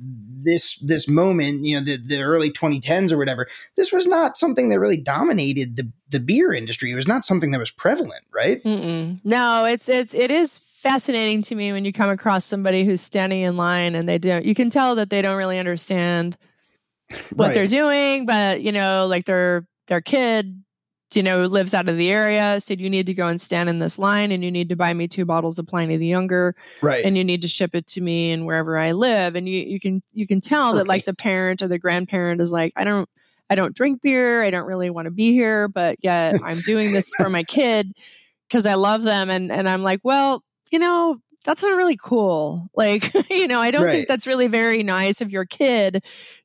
this this moment you know the, the early 2010s or whatever this was not something that really dominated the the beer industry it was not something that was prevalent right
Mm-mm. no it's it's it is fascinating to me when you come across somebody who's standing in line and they don't you can tell that they don't really understand what right. they're doing, but you know, like their their kid, you know, lives out of the area, said you need to go and stand in this line and you need to buy me two bottles of Pliny the Younger.
Right.
And you need to ship it to me and wherever I live. And you you can you can tell right. that like the parent or the grandparent is like, I don't I don't drink beer. I don't really want to be here, but yet [laughs] I'm doing this for my kid because I love them. And and I'm like, well, you know, that's not really cool. Like, [laughs] you know, I don't right. think that's really very nice of your kid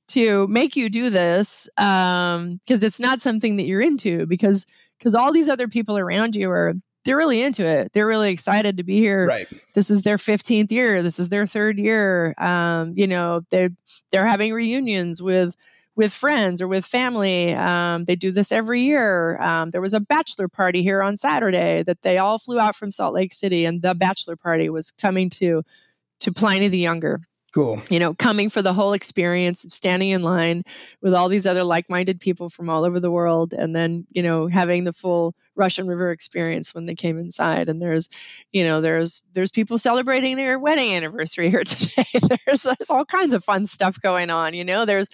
to make you do this um because it's not something that you're into because because all these other people around you are they're really into it. They're really excited to be here.
Right.
This is their 15th year. This is their third year. Um you know they're they're having reunions with with friends or with family. Um, they do this every year. Um, there was a bachelor party here on saturday that they all flew out from salt lake city and the bachelor party was coming to to pliny the younger
Cool.
You know, coming for the whole experience of standing in line with all these other like minded people from all over the world, and then, you know, having the full Russian River experience when they came inside. And there's, you know, there's there's people celebrating their wedding anniversary here [laughs] today. [laughs] there's, there's all kinds of fun stuff going on. You know, there's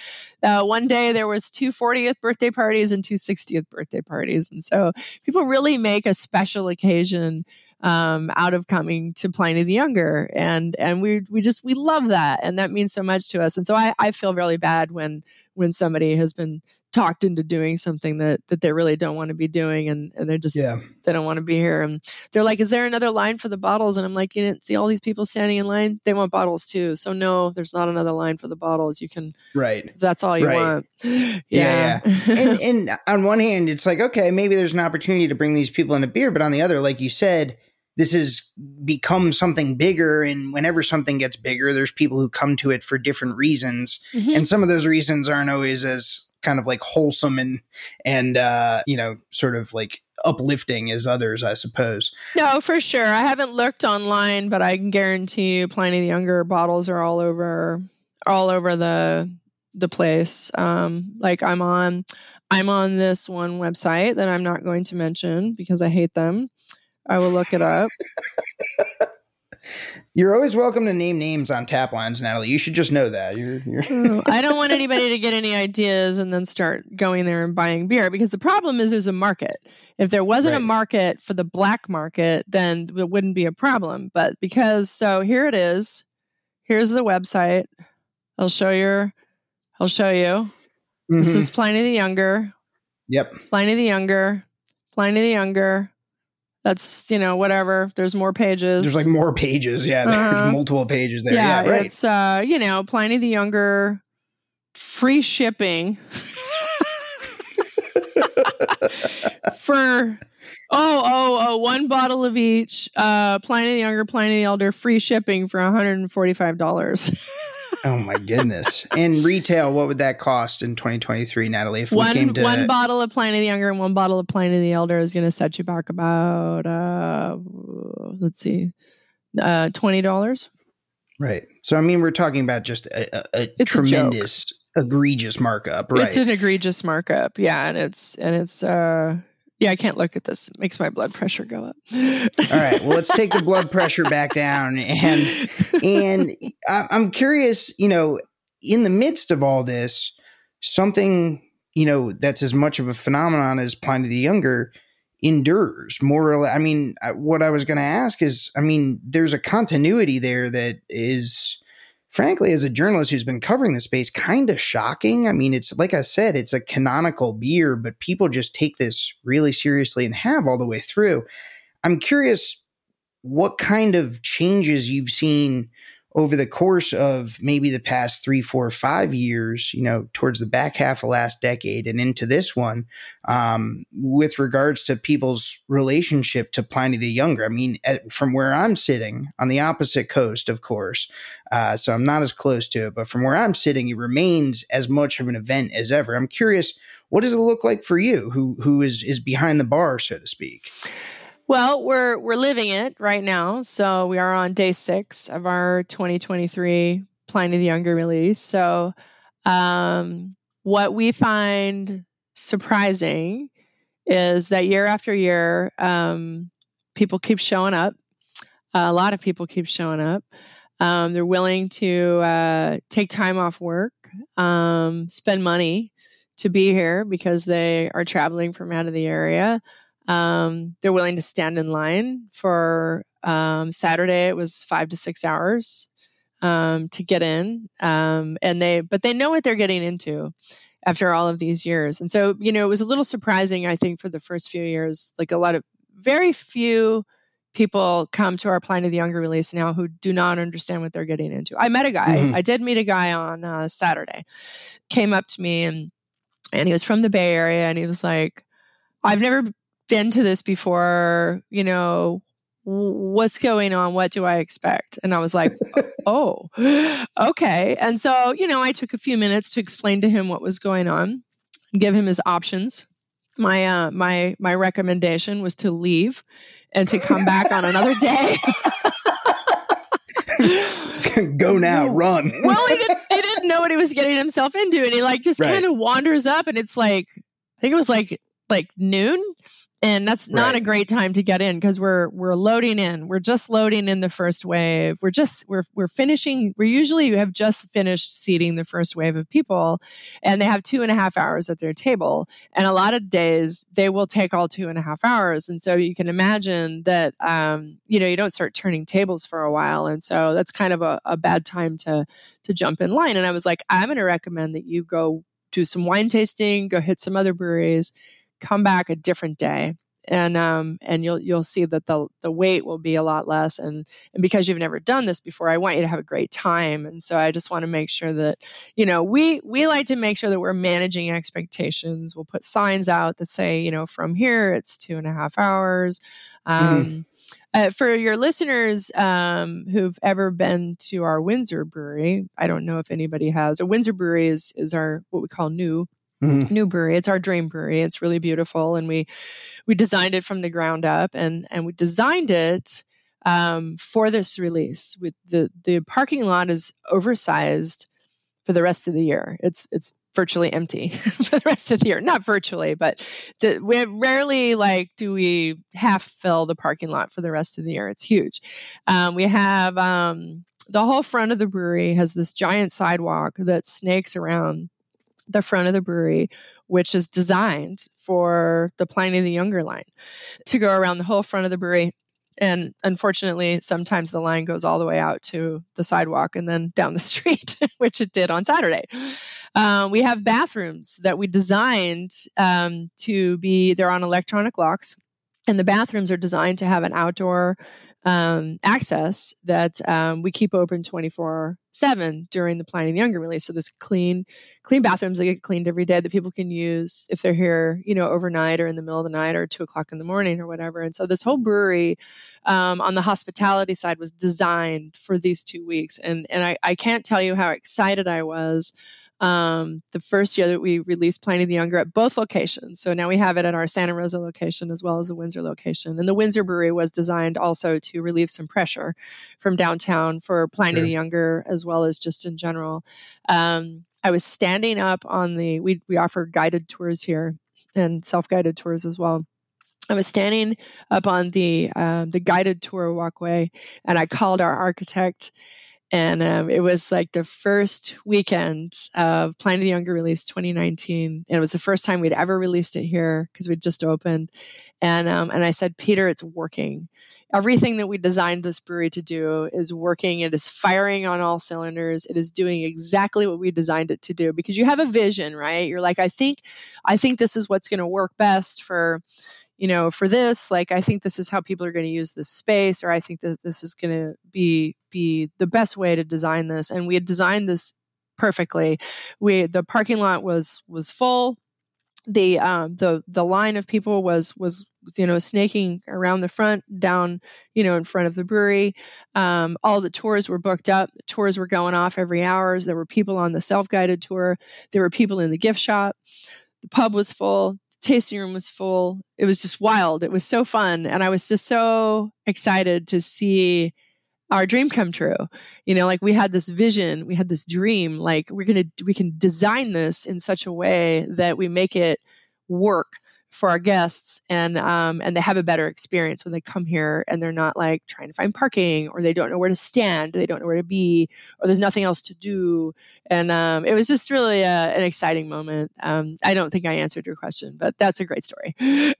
uh, one day there was two 40th birthday parties and two 60th birthday parties. And so people really make a special occasion um, out of coming to Pliny the Younger, and and we we just we love that, and that means so much to us. And so I I feel really bad when when somebody has been talked into doing something that that they really don't want to be doing. And, and they're just yeah. they don't want to be here. And they're like is there another line for the bottles? And i'm like you didn't see all these people standing in line? They want bottles too. So no there's not another line for the bottles. You can
right.
that's all you right. want. [gasps]
Yeah, yeah. yeah. and, and on one hand it's like okay maybe there's an opportunity to bring these people into beer. But on the other like you said this has become something bigger and whenever something gets bigger there's people who come to it for different reasons. Mm-hmm. and some of those reasons aren't always as kind of like wholesome and and uh you know sort of like uplifting as others i suppose.
No for sure. I haven't looked online but i can guarantee you Pliny the Younger bottles are all over all over the the place. Um like i'm on i'm on this one website that i'm not going to mention because i hate them I will look it up. [laughs]
You're always welcome to name names on Taplines, Natalie. You should just know that. You're, you're
oh, I don't want [laughs] anybody to get any ideas and then start going there and buying beer because the problem is there's a market. If there wasn't right. a market for the black market, then it wouldn't be a problem. But because so here it is. Here's the website. I'll show you. I'll show you. Mm-hmm. This is Pliny the Younger.
Yep.
Pliny the Younger. Pliny the Younger. That's you know whatever. There's more pages.
There's like more pages. Yeah, uh-huh. there's multiple pages there. Yeah, yeah right.
It's uh, you know Pliny the Younger, free shipping [laughs] for oh oh oh one bottle of each. Uh, Pliny the Younger, Pliny the Elder, free shipping for 145 dollars. [laughs]
oh my goodness! And retail, what would that cost in 2023, Natalie? If
one,
we came to
one bottle of Pliny the Younger and one bottle of Pliny the Elder is going to set you back about uh, let's see, uh, twenty dollars.
Right. So I mean, we're talking about just a, a, a tremendous, a egregious markup. Right.
It's an egregious markup. Yeah, and it's and it's uh yeah, I can't look at this. It makes my blood pressure go up.
All right. Well, let's take the blood [laughs] pressure back down. And and I'm curious, you know, in the midst of all this, something, you know, that's as much of a phenomenon as Pliny the Younger endures more or less. I mean, what I was going to ask is, I mean, there's a continuity there that is frankly, as a journalist who's been covering the space, kind of shocking. I mean, it's like I said, it's a canonical beer, but people just take this really seriously and have all the way through. I'm curious what kind of changes you've seen over the course of maybe the past three, four, five years, you know, towards the back half of last decade and into this one, um, with regards to people's relationship to Pliny the Younger. I mean, at, from where I'm sitting on the opposite coast, of course, uh, so I'm not as close to it, but from where I'm sitting, it remains as much of an event as ever. I'm curious, what does it look like for you, who who is is behind the bar, so to speak?
Well, we're we're living it right now. So we are on day six of our 2023 Pliny the Younger release. So um, what we find surprising is that year after year, um, people keep showing up. A lot of people keep showing up. Um, they're willing to uh, take time off work, um, spend money to be here because they are traveling from out of the area. Um, they're willing to stand in line for um, Saturday. It was five to six hours um, to get in, um, and they but they know what they're getting into after all of these years. And so you know it was a little surprising, I think, for the first few years. Like a lot of very few people come to our Pliny the Younger release now who do not understand what they're getting into. I met a guy. Mm-hmm. I did meet a guy on uh, Saturday. Came up to me and and he was from the Bay Area and he was like, I've never been to this before, you know, what's going on? What do I expect? And I was like, [laughs] oh, okay. And so, you know, I took a few minutes to explain to him what was going on, give him his options. My uh my my recommendation was to leave and to come back on another day. [laughs]
Go now, run. [laughs]
well, he didn't, he didn't know what he was getting himself into, and he like just right. kind of wanders up, and it's like I think it was like like noon and that's not right. a great time to get in because we're we're loading in. We're just loading in the first wave. We're just we're we're finishing we usually have just finished seating the first wave of people and they have two and a half hours at their table. And a lot of days they will take all two and a half hours. And so you can imagine that um, you know you don't start turning tables for a while. And so that's kind of a, a bad time to to jump in line. And i was like i'm going to recommend that you go do some wine tasting go hit some other breweries come back a different day and um and you'll you'll see that the the wait will be a lot less and and because you've never done this before I want you to have a great time and so I just want to make sure that you know we we like to make sure that we're managing expectations we'll put signs out that say you know from here it's two and a half hours mm-hmm. um mm-hmm. Uh, for your listeners um, who've ever been to our Windsor brewery, I don't know if anybody has. A Windsor brewery is is our what we call new Mm-hmm. new brewery it's our dream brewery it's really beautiful and we we designed it from the ground up and and we designed it um, for this release with the the parking lot is oversized for the rest of the year. It's it's virtually empty [laughs] for the rest of the year. Not virtually, but the, we rarely like do we half fill the parking lot for the rest of the year. It's huge. Um, we have um, the whole front of the brewery has this giant sidewalk that snakes around the front of the brewery, which is designed for the Pliny the Younger line to go around the whole front of the brewery. And unfortunately, sometimes the line goes all the way out to the sidewalk and then down the [laughs] street, which it did on Saturday. Um, we have bathrooms that we designed um, to be, they're on electronic locks. And the bathrooms are designed to have an outdoor um, access that um, we keep open 24 7 during the Pliny the Younger release. So there's clean, clean bathrooms that get cleaned every day that people can use if they're here, you know, overnight or in the middle of the night or two o'clock in the morning or whatever. And so this whole brewery um, on the hospitality side was designed for these two weeks. And, and I, I can't tell you how excited I was um, the first year that we released Pliny the Younger at both locations. So now we have it at our Santa Rosa location as well as the Windsor location. And the Windsor Brewery was designed also to relieve some pressure from downtown for Pliny sure. the Younger as well as just in general. Um, I was standing up on the, we, we offer guided tours here and self guided tours as well. I was standing up on the uh, the guided tour walkway, and I called our architect and um, it was like the first weekend of Pliny the Younger release 2019. And it was the first time we'd ever released it here because we'd just opened. And, um, and I said, Peter, it's working. Everything that we designed this brewery to do is working. It is firing on all cylinders. It is doing exactly what we designed it to do because you have a vision, right? You're like, I think, I think this is what's going to work best for, you know, for this, like I think this is how people are going to use this space, or I think that this is going to be be the best way to design this. And we had designed this perfectly. We the parking lot was was full. The um, the the line of people was was you know snaking around the front down you know in front of the brewery um, all the tours were booked up tours were going off every hours there were people on the self-guided tour there were people in the gift shop the pub was full tasting room was full. It was just wild. It was so fun. And I was just so excited to see our dream come true. You know, like we had this vision, we had this dream, like we're going to, we can design this in such a way that we make it work for our guests and um, and they have a better experience when they come here and they're not like trying to find parking or they don't know where to stand they don't know where to be or there's nothing else to do. And um, it was just really a, an exciting moment. Um, i don't think i answered your question but that's a great story. [laughs]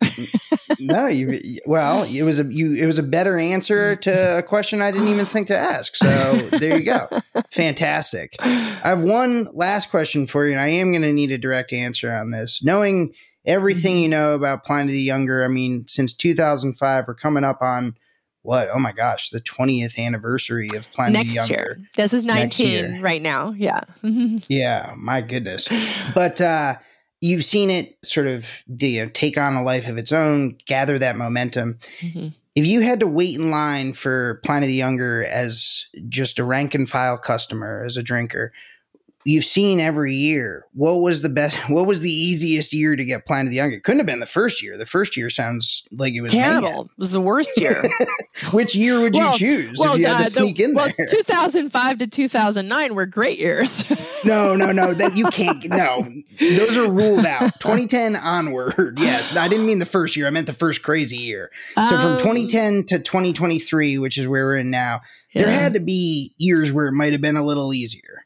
No you well it was a you it was a better answer to a question i didn't even think to ask so there you go. Fantastic. I have one last question for you and i am going to need a direct answer on this. Knowing everything mm-hmm. you know about Pliny the Younger. I mean, since 2005, we're coming up on what? Oh my gosh, the 20th anniversary of Pliny
Next
the Younger.
Year. This is 19 right now. Yeah. [laughs]
yeah, my goodness. But uh, you've seen it sort of you know, take on a life of its own, gather that momentum. Mm-hmm. If you had to wait in line for Pliny the Younger as just a rank and file customer, as a drinker, you've seen every year. What was the best? [laughs] What was the easiest year to get Planet of the Young? It couldn't have been the first year. The first year sounds like it was
terrible. It was the worst year. [laughs]
Which year would well, you choose well, if you had uh, to sneak
the,
in
well,
there?
2005 to 2009 were great years. [laughs]
no, no, no. That you can't. No, those are ruled out. 2010 onward. Yes, I didn't mean the first year. I meant the first crazy year. So um, from 2010 to 2023, which is where we're in now, yeah. there had to be years where it might have been a little easier.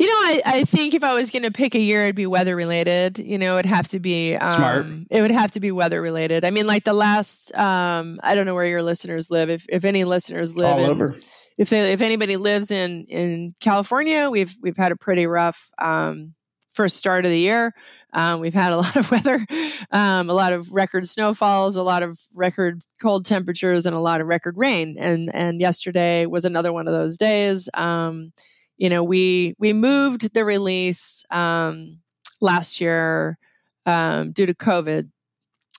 You know, I, I think if I was going to pick a year, it'd be weather related. You know, it'd have to be um, smart. It would have to be weather related. I mean, like the last, um, I don't know where your listeners live. If if any listeners live
all
in,
over,
if they if anybody lives in in California, we've we've had a pretty rough um, first start of the year. Um, we've had a [laughs] lot of weather, um, a lot of record snowfalls, a lot of record cold temperatures, and a lot of record rain. And and yesterday was another one of those days. Um, you know, we we moved the release um, last year um, due to COVID.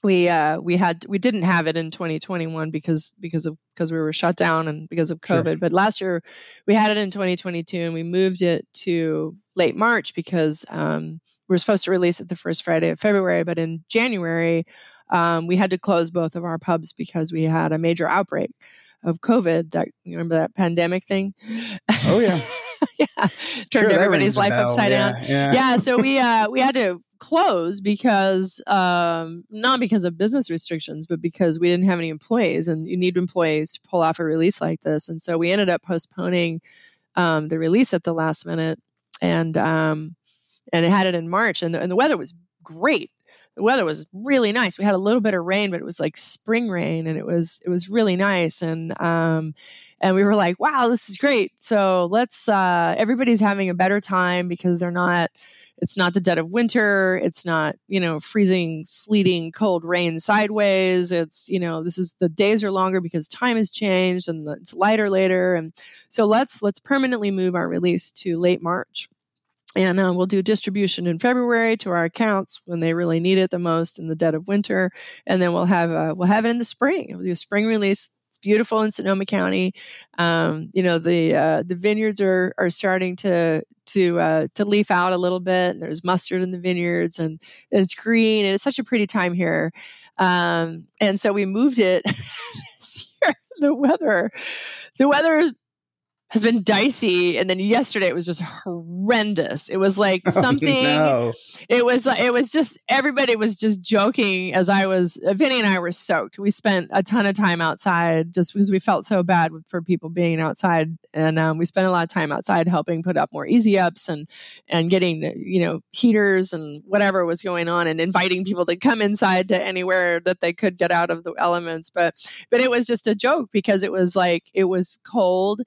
We uh, we had we didn't have it in 2021 because because of because we were shut down and because of COVID. Sure. But last year we had it in 2022 and we moved it to late March because um, we were supposed to release it the first Friday of February, but in January um, we had to close both of our pubs because we had a major outbreak of COVID. That you remember that pandemic thing?
Oh yeah. [laughs] [laughs]
yeah, turned sure, everybody's life upside yeah, down. Yeah. yeah, so we uh, we had to close because um, not because of business restrictions, but because we didn't have any employees, and you need employees to pull off a release like this. And so we ended up postponing um, the release at the last minute, and um, and it had it in March, and the, and the weather was great. The weather was really nice. We had a little bit of rain, but it was like spring rain, and it was it was really nice. And um, and we were like, wow, this is great. So let's uh, everybody's having a better time because they're not. It's not the dead of winter. It's not, you know, freezing, sleeting, cold rain sideways. It's, you know, this is the days are longer because time has changed and it's lighter later. And so let's let's permanently move our release to late March and uh, we'll do distribution in February to our accounts when they really need it the most in the dead of winter, and then we'll have uh, we'll have it in the spring. We'll do a spring release. Beautiful in Sonoma County. Um, you know the uh, the vineyards are are starting to to uh, to leaf out a little bit. And there's mustard in the vineyards, and, and it's green, and it's such a pretty time here. Um, and so we moved it [laughs] this year. The weather, the weather has been dicey and then yesterday it was just horrendous. It was like [laughs] oh, something oh, no. it was it was just everybody was just joking as i was vinny and i were soaked. We spent a ton of time outside just because we felt so bad for people being outside and um, we spent a lot of time outside helping put up more easy ups and and getting you know heaters and whatever was going on and inviting people to come inside to anywhere that they could get out of the elements. But but it was just a joke because it was like it was cold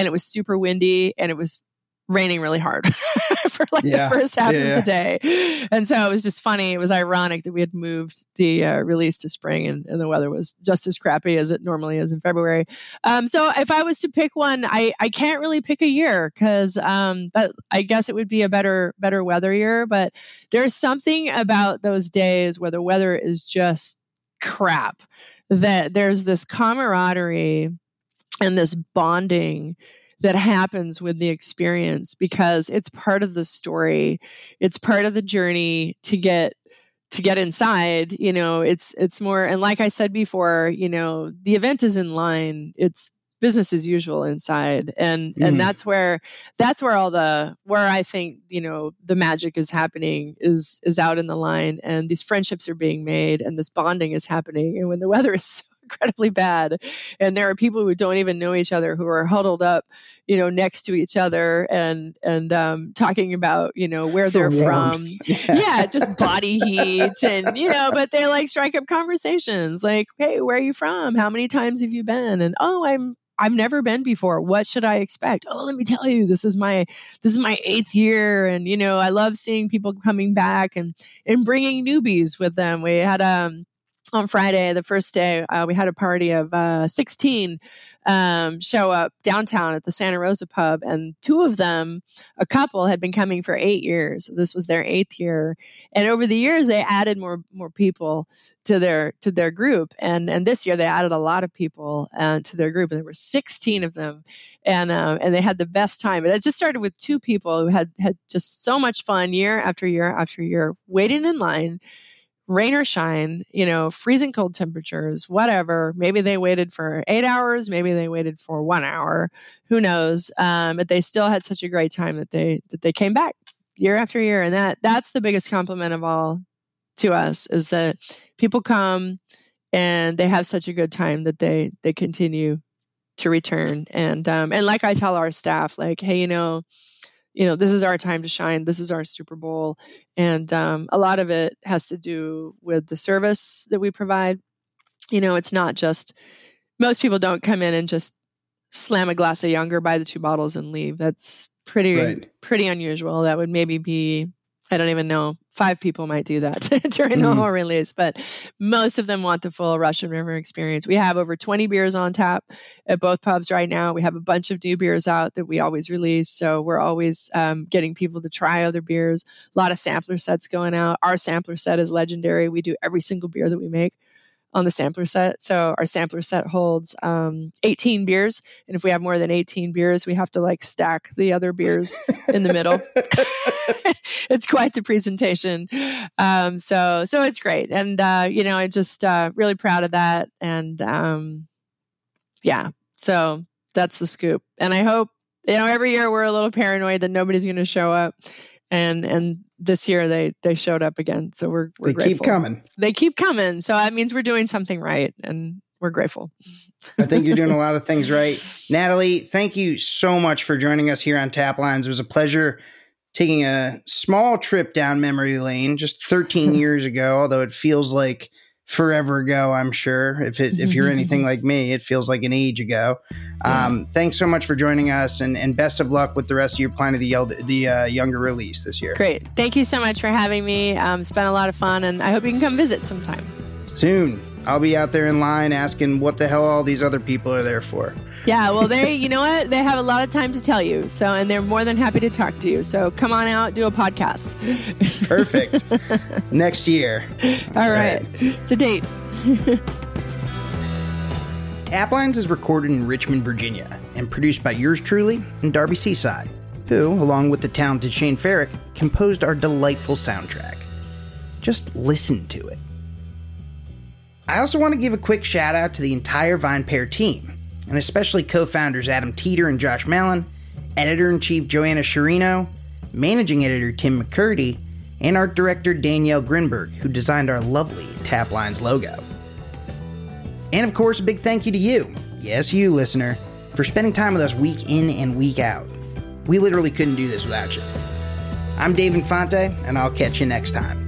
and it was super windy and it was raining really hard [laughs] for like yeah. the first half yeah, of the day. And so it was just funny. It was ironic that we had moved the uh, release to spring and, and, the weather was just as crappy as it normally is in February. Um, so if I was to pick one, I, I can't really pick a year because um, but I guess it would be a better better weather year. But there's something about those days where the weather is just crap that there's this camaraderie and this bonding that happens with the experience because it's part of the story. It's part of the journey to get to get inside you know it's it's more and like i said before you know the event is in line. It's business as usual inside. And mm. and that's where that's where all the where i think you know the magic is happening is is out in the line and these friendships are being made and this bonding is happening. And when the weather is [laughs] so incredibly bad. And there are people who don't even know each other who are huddled up, you know, next to each other and and um, talking about you know where they're from. [laughs] Yeah. yeah, just body heat and you know, but they like strike up conversations like, hey, where are you from? How many times have you been? And oh, I'm I've never been before. What should I expect? Oh, let me tell you, this is my this is my eighth year, and you know, I love seeing people coming back and and bringing newbies with them. We had um on Friday, the first day, uh, we had a party of uh, 16 um, show up downtown at the Santa Rosa pub, and two of them, a couple, had been coming for eight years. This was their eighth year, and over the years, they added more more people to their to their group, and and this year they added a lot of people uh, to their group, and there were 16 of them, and uh, and they had the best time. It just started with two people who had had just so much fun year after year after year, waiting in line rain or shine, you know, freezing cold temperatures, whatever. Maybe they waited for eight hours, maybe they waited for one hour. Who knows? Um, but they still had such a great time that they that they came back year after year, and that that's the biggest compliment of all to us is that people come and they have such a good time that they they continue to return. And um, and like I tell our staff, like, hey, you know you know this is our time to shine this is our super bowl and um, a lot of it has to do with the service that we provide. You know it's not just most people don't come in and just slam a glass of younger buy the two bottles and leave. That's pretty right. pretty unusual. That would maybe be I don't even know. Five people might do that during mm. the whole release, but most of them want the full Russian River experience. We have over 20 beers on tap at both pubs right now. We have a bunch of new beers out that we always release. So we're always um, getting people to try other beers. A lot of sampler sets going out. Our sampler set is legendary. We do every single beer that we make on the sampler set. So our sampler set holds um, 18 beers, and if we have more than 18 beers, we have to like stack the other beers in the middle. [laughs] it's quite the presentation. Um, so so it's great, and uh, you know, I'm just uh, really proud of that, and um, yeah, so that's the scoop, and I hope you know, every year we're a little paranoid that nobody's going to show up, and and this year they they showed up again. So we're, we're
they
grateful.
keep coming.
They keep coming. So that means we're doing something right, and we're grateful.
I think you're doing a lot of things [laughs] right. Natalie, thank you so much for joining us here on Taplines. It was a pleasure taking a small trip down memory lane just 13 [laughs] years ago, although it feels like forever ago, I'm sure. If it if you're anything [laughs] like me, it feels like an age ago. Um, thanks so much for joining us and, and best of luck with the rest of your plan of the, Yel- the uh, younger release this year.
Great. Thank you so much for having me. Um, it's been a lot of fun, and I hope you can come visit sometime.
Soon. I'll be out there in line asking what the hell all these other people are there for.
Yeah, well, they, [laughs] you know what? They have a lot of time to tell you. So, and they're more than happy to talk to you. So, come on out, do a podcast. [laughs]
Perfect. Next year.
All right. It's a date. [laughs]
Taplines is recorded in Richmond, Virginia, and produced by yours truly and Darby Cici, who, along with the talented Shane Farrick, composed our delightful soundtrack. Just listen to it. I also want to give a quick shout out to the entire VinePair team, and especially co founders Adam Teeter and Josh Malin, editor in chief Joanna Sciarrino, managing editor Tim McKirdy, and art director Danielle Grinberg, who designed our lovely Taplines logo. And of course, a big thank you to you, yes, you listener, for spending time with us week in and week out. We literally couldn't do this without you. I'm Dave Infante, and I'll catch you next time.